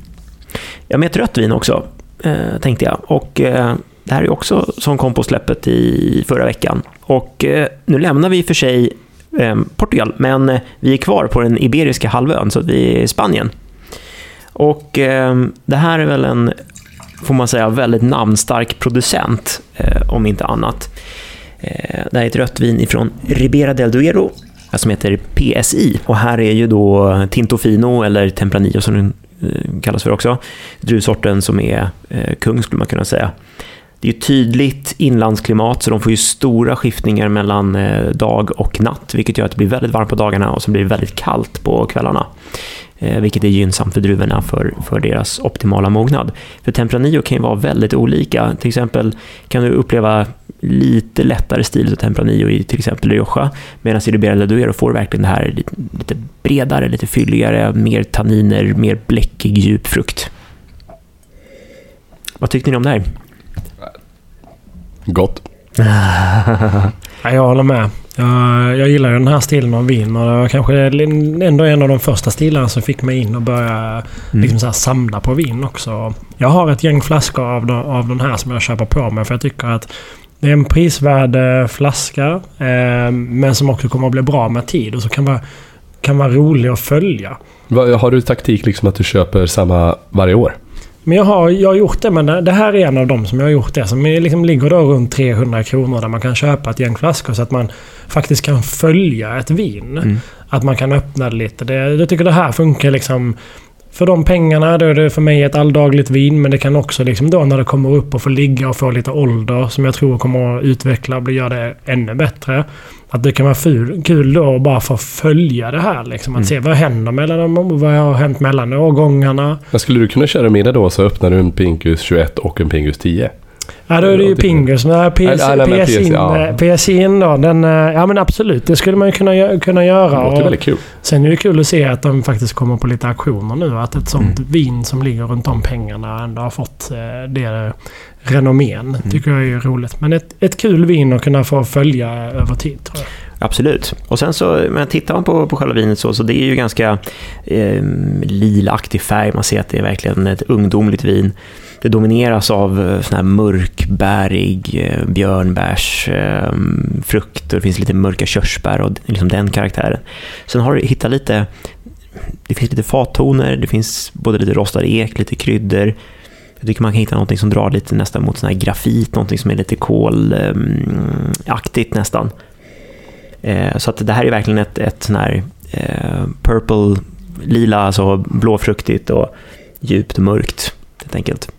Jag har med ett rött vin också, eh, tänkte jag. Och eh, det här är också som kom på släppet i förra veckan. Och eh, nu lämnar vi för sig eh, Portugal, men eh, vi är kvar på den Iberiska halvön, så att vi är i Spanien. Och eh, det här är väl en, får man säga, väldigt namnstark producent, eh, om inte annat. Eh, det här är ett rött vin ifrån Ribera del Duero, som heter PSI. Och här är ju då Tinto Fino, eller Tempranillo som den Eh, kallas för också, druvsorten som är eh, kung skulle man kunna säga. Det är ju tydligt inlandsklimat, så de får ju stora skiftningar mellan eh, dag och natt, vilket gör att det blir väldigt varmt på dagarna och så blir det väldigt kallt på kvällarna. Eh, vilket är gynnsamt för druvorna för, för deras optimala mognad. För Tempranillo kan ju vara väldigt olika. Till exempel kan du uppleva lite lättare stil av Tempranillo i till exempel Rioja, medan i Ribera del Duero får du verkligen det här lite, lite bredare, lite fylligare, mer tanniner, mer bläckig, djup frukt. Vad tyckte ni om det här? Gott. Ja, jag håller med. Jag, jag gillar den här stilen av vin och det var kanske ändå en av de första stilarna som fick mig in och börja liksom så samla på vin också. Jag har ett gäng flaskor av, den- av den här som jag köper på mig för jag tycker att det är en prisvärd flaska eh, men som också kommer att bli bra med tid och så kan vara, kan vara rolig att följa. Har du taktik liksom att du köper samma varje år? Men jag har, jag har gjort det, men det här är en av dem som jag har gjort det. Som liksom ligger då runt 300 kronor där man kan köpa ett gäng flaskor så att man faktiskt kan följa ett vin. Mm. Att man kan öppna det lite. Det, jag tycker det här funkar liksom... För de pengarna, då är det för mig ett alldagligt vin. Men det kan också liksom då när det kommer upp och får ligga och få lite ålder som jag tror kommer att utveckla och göra det ännu bättre. Att det kan vara ful, kul då att bara få följa det här. Liksom, att Mm. se vad händer mellan dem, vad har hänt mellan årgångarna. Men skulle du kunna köra middag då så öppnar du en Pingus 21 och en Pingus 10? Ja, då är det ju det- Pingus. Men PS, Nej, nej, men PS, in, ja. PS in då, den... eh, Ja men absolut, det skulle man ju kunna, kunna Det göra. låter Och väldigt kul. sen är det kul att se att de faktiskt kommer på lite auktioner nu. Att ett sånt Mm. vin som ligger runt de pengarna ändå har fått eh, det renommén. tycker jag är roligt. Men ett, ett kul vin att kunna få följa över tid tror jag. Absolut. Och sen så, men tittar man på, på själva vinet så, så det är ju ganska eh, lilaktig färg. Man ser att det är verkligen ett ungdomligt vin. Det domineras av eh, sån här mörkbärig eh, björnbärsfrukt ehm, och det finns lite mörka körsbär och liksom den karaktären. Sen har du hittat lite, det finns lite fattoner, det finns både lite rostad ek, lite kryddor. Jag tycker man kan hitta något som drar lite nästan mot sån här grafit, något som är lite kolaktigt nästan. Eh, så att det här är verkligen ett, ett sån här purple, lila, alltså blåfruktigt och djupt mörkt helt enkelt.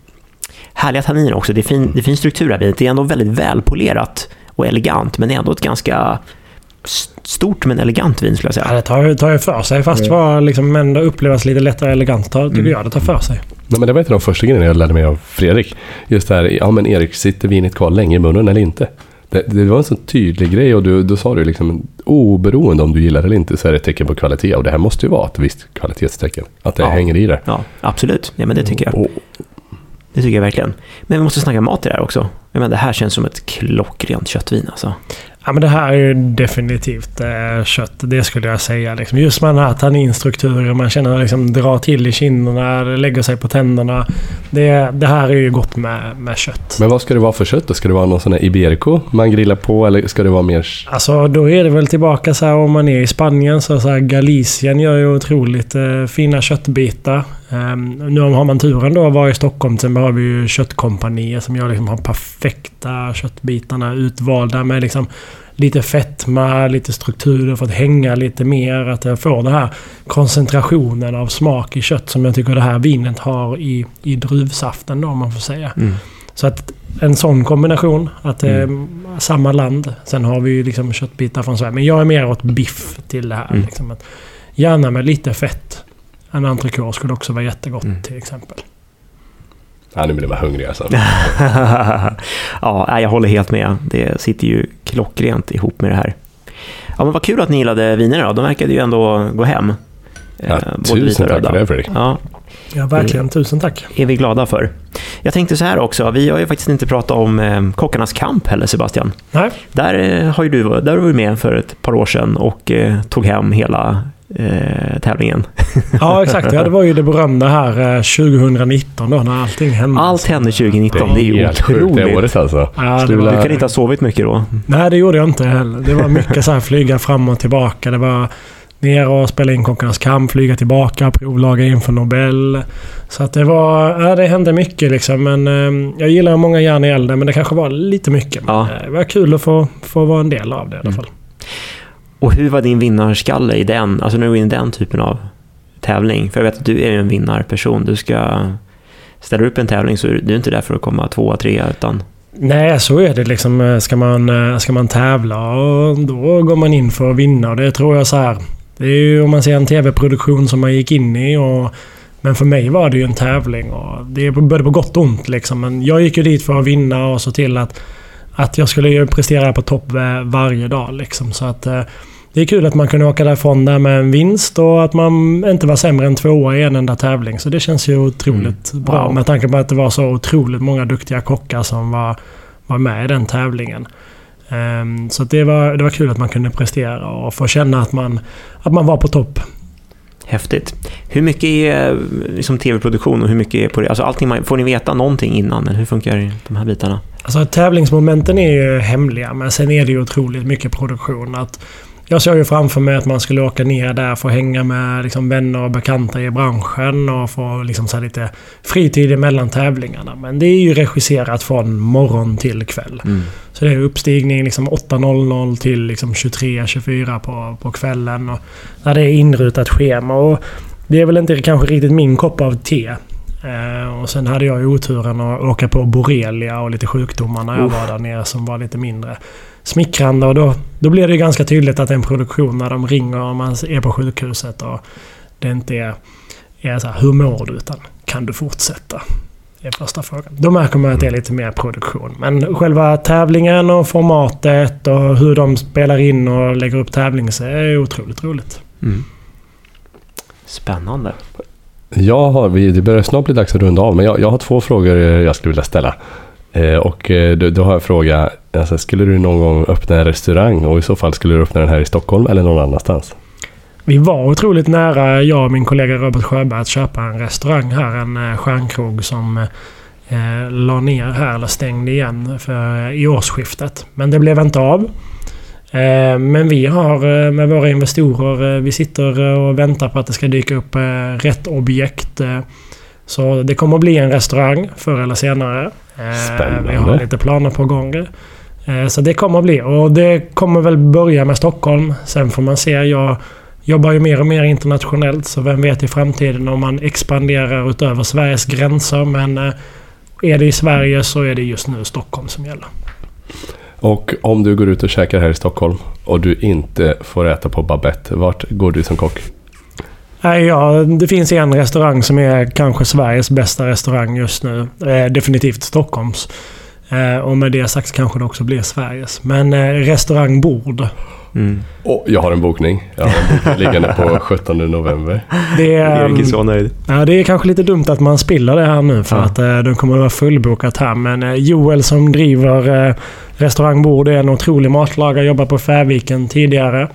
Härliga tanniner också. Det är fin, det är fin struktur här. Det är ändå väldigt välpolerat och elegant, men det är ändå ett ganska stort men elegant vin skulle jag Ja, säga. det tar, ju- tar ju för sig. Fast var liksom ändå upplevas lite lättare elegant. tar- Tycker Mm. jag det tar för sig. Nej, men det var av de första grejerna jag lärde mig av Fredrik. Just det här, ja men Erik, sitter vinet kvar länge i munnen eller inte? Det, det var en så tydlig grej och du, då sa du liksom oberoende om du gillar det eller inte så är det ett tecken på kvalitet och det här måste ju vara ett visst kvalitetstecken. Att det Ja. hänger i det. Ja, absolut. Ja, men det tycker jag. Och, Det tycker jag verkligen. Men vi måste snacka mat i det här också. Jag menar, det här känns som ett klockrent köttvin alltså. Ja, men det här är ju definitivt eh, kött. Det skulle jag säga. Liksom. Just med den här tanninstrukturen. Man känner liksom drar till i kinderna, det lägger sig på tänderna. Det, det här är ju gott med, med kött. men vad ska det vara för kött då? Ska det vara någon sån här Iberico man grillar på eller ska det vara mer... Alltså då är det väl tillbaka så här om man är i Spanien så, så här Galicien gör ju otroligt eh, fina köttbitar. Ehm, nu har man turen då att vara i Stockholm. Sen har vi ju köttkompanier som gör liksom de perfekta köttbitarna utvalda med liksom lite fetma, lite strukturer för att hänga lite mer. Att jag får den här koncentrationen av smak i kött som jag tycker det här vinet har i, i druvsaften då om man får säga. Mm. Så att en sån kombination, att det är samma land. Sen har vi ju liksom köttbitar från Sverige. Men jag är mer åt biff till det här. Mm. Liksom att, gärna med lite fett. En entrecote skulle också vara jättegott Mm. till exempel. Ja, nu blir man hungrig alltså. ja, jag håller helt med. Det sitter ju klockrent ihop med det här. Ja, men vad kul att ni gillade vinerna då. De verkade ju ändå gå hem. Ja, Eh, tusen tack för det Fredrik. Ja, Ja, verkligen. Tusen tack. är vi glada för. Jag tänkte så här också, vi har ju faktiskt inte pratat om eh, Kockarnas kamp heller Sebastian. Nej. Där eh, har ju du, där var du med för ett par år sedan och eh, tog hem hela eh, tävlingen. Ja, exakt. Ja, det var ju det berömda här eh, 2019 då när allting hände. Allt hände 2019, det är ju sjukt det otroligt. året alltså. Ja, det var- Du kan inte ha sovit mycket då? Nej, det gjorde jag inte heller. Det var mycket så här flyga fram och tillbaka. Det var ner och spela in Kockarnas kamp, flyga tillbaka, provlaga inför Nobel. Så att det var... Ja, det hände mycket liksom. Men eh, jag gillar många järn i elden, men det kanske var lite mycket. Men, Ja. eh, Det var kul att få, få vara en del av det i alla Mm. Och hur var din vinnarskalle i den, alltså när du är i den typen av tävling? För jag vet att du är ju en vinnarperson. Du ska... Ställer du upp en tävling så är du inte där för att komma tvåa, trea, utan... Nej, så är det liksom. Eh, ska man, eh, ska man tävla och då går man in för att vinna. Det tror jag så här. Det är ju om man ser en tv-produktion som man gick in i. Och, men för mig var det ju en tävling. Och det är både på gott och ont liksom. Men jag gick ju dit för att vinna och så till att, att jag skulle ju prestera på topp eh, varje dag. Liksom. Så att eh, det är kul att man kunde åka därifrån där med en vinst och att man inte var sämre än tvåa i en enda tävling. Så det känns ju otroligt bra Wow. med tanke på att det var så otroligt många duktiga kockar som var, var med i den tävlingen. Ehm, så det, var, det var kul att man kunde prestera och få känna att man, att man var på topp. Häftigt. Hur mycket är eh, liksom tv-produktion och hur mycket är på det? Alltså allting, man- får ni veta någonting innan? Eller hur funkar de här bitarna? Alltså tävlingsmomenten är ju hemliga men sen är det ju otroligt mycket produktion. Att jag såg ju framför mig att man skulle åka ner där för att hänga med liksom vänner och bekanta i branschen och få liksom så lite fritid emellan tävlingarna. Men det är ju regisserat från morgon till kväll. Så det är uppstigning liksom 8.00 till liksom 23.24 på, på kvällen. Och där det är inrutat schema. Och det är väl inte kanske riktigt min kopp av te. Eh, och sen hade jag ju oturen att åka på borrelia och lite sjukdomar när jag var där nere som var lite mindre smickrande. Och då, då blir det ju ganska tydligt att det är en produktion när de ringer och man är på sjukhuset och det inte är, är så här, hur mår du? Utan kan du fortsätta? Det är första frågan. Då märker man att det är lite mer produktion. Men själva tävlingen och formatet och hur de spelar in och lägger upp tävlings är otroligt roligt. Mm. Spännande. Jag har, vi- det börjar snart bli dags att runda av, men jag, jag har två frågor jag skulle vilja ställa. Eh, och eh, då, då har jag en fråga, alltså, skulle du någon gång öppna en restaurang och i så fall skulle du öppna den här i Stockholm eller någon annanstans? Vi var otroligt nära, jag och min kollega Robert Sjöberg, att köpa en restaurang här. En eh, stjärnkrog som eh, la ner här, eller stängde igen för, i årsskiftet. Men det blev inte av. Eh, men vi har med våra investorer, vi sitter och väntar på att det ska dyka upp eh, rätt objekt. Eh, så det kommer att bli en restaurang förr eller senare. Eh, Spännande. Vi har lite planer på gång. Eh, Så det kommer att bli. Och det kommer väl börja med Stockholm. Sen får man se. Jag jobbar ju mer och mer internationellt. Så vem vet i framtiden om man expanderar utöver Sveriges gränser. Men eh, är det i Sverige så är det just nu Stockholm som gäller. Och om du går ut och käkar här i Stockholm och du inte får äta på Babette, vart går du som kock? Nej, ja, det finns en restaurang som är kanske Sveriges bästa restaurang just nu. Eh, definitivt Stockholms. Eh, och med det sagt kanske det också blir Sveriges. Men eh, restaurang Bord. Mm. Oh, jag har en bokning. Jag har en bokning liggande på 17 november. Det är, Erik är så nöjd. Ja, det är kanske lite dumt att man spiller det här nu för Ja. att eh, den kommer att vara fullbokat här. Men eh, Joel som driver eh, restaurang Bord är en otrolig matlagare. Jobbar på Färviken tidigare.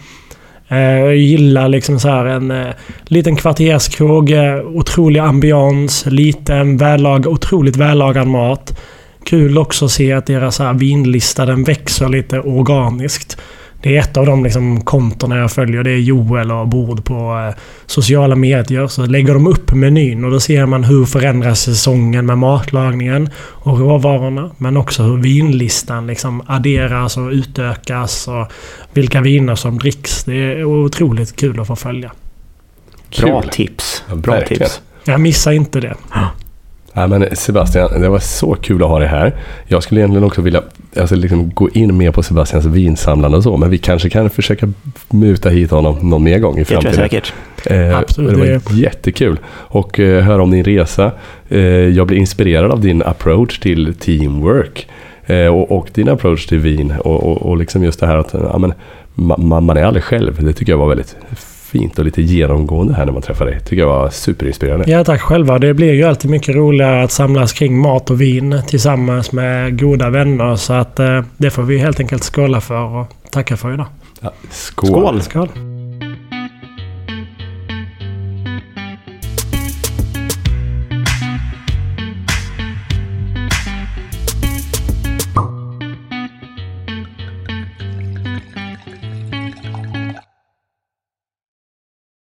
Eh, jag gillar liksom så här en eh, liten kvarterskrog. Eh, otrolig ambians. Liten, vällag, otroligt vällagad mat. Kul också att se att deras här vinlista den växer lite organiskt. Det är ett av de liksom kontona jag följer. Det är Joel och Bord på eh, sociala medier. Så lägger de upp menyn och då ser man hur förändras säsongen med matlagningen och råvarorna. Men också hur vinlistan liksom adderas och utökas och vilka viner som dricks. Det är otroligt kul att få följa. Bra Kul. tips. Bra verkligen. tips. Jag missar inte det. Ja, men Sebastian, det var så kul att ha dig här. Jag skulle egentligen också vilja alltså, liksom, gå in mer på Sebastians vinsamlande och så, men vi kanske kan försöka muta hit honom någon mer gång i Det tror jag framtiden. säkert. Eh, Absolut, Det var jättekul. Och eh, höra om din resa. Eh, jag blir inspirerad av din approach till teamwork. Eh, och, och din approach till vin. Och, och, och liksom just det här att ja, men, ma, ma, man är aldrig själv. Det tycker jag var väldigt fint och lite genomgående här när man träffar dig. tycker jag var superinspirerande. Ja, tack själva. Det blir ju alltid mycket roligare att samlas kring mat och vin tillsammans med goda vänner. Så att eh, det får vi helt enkelt skåla för och tacka för idag. Ja, skål. Skål! Skål!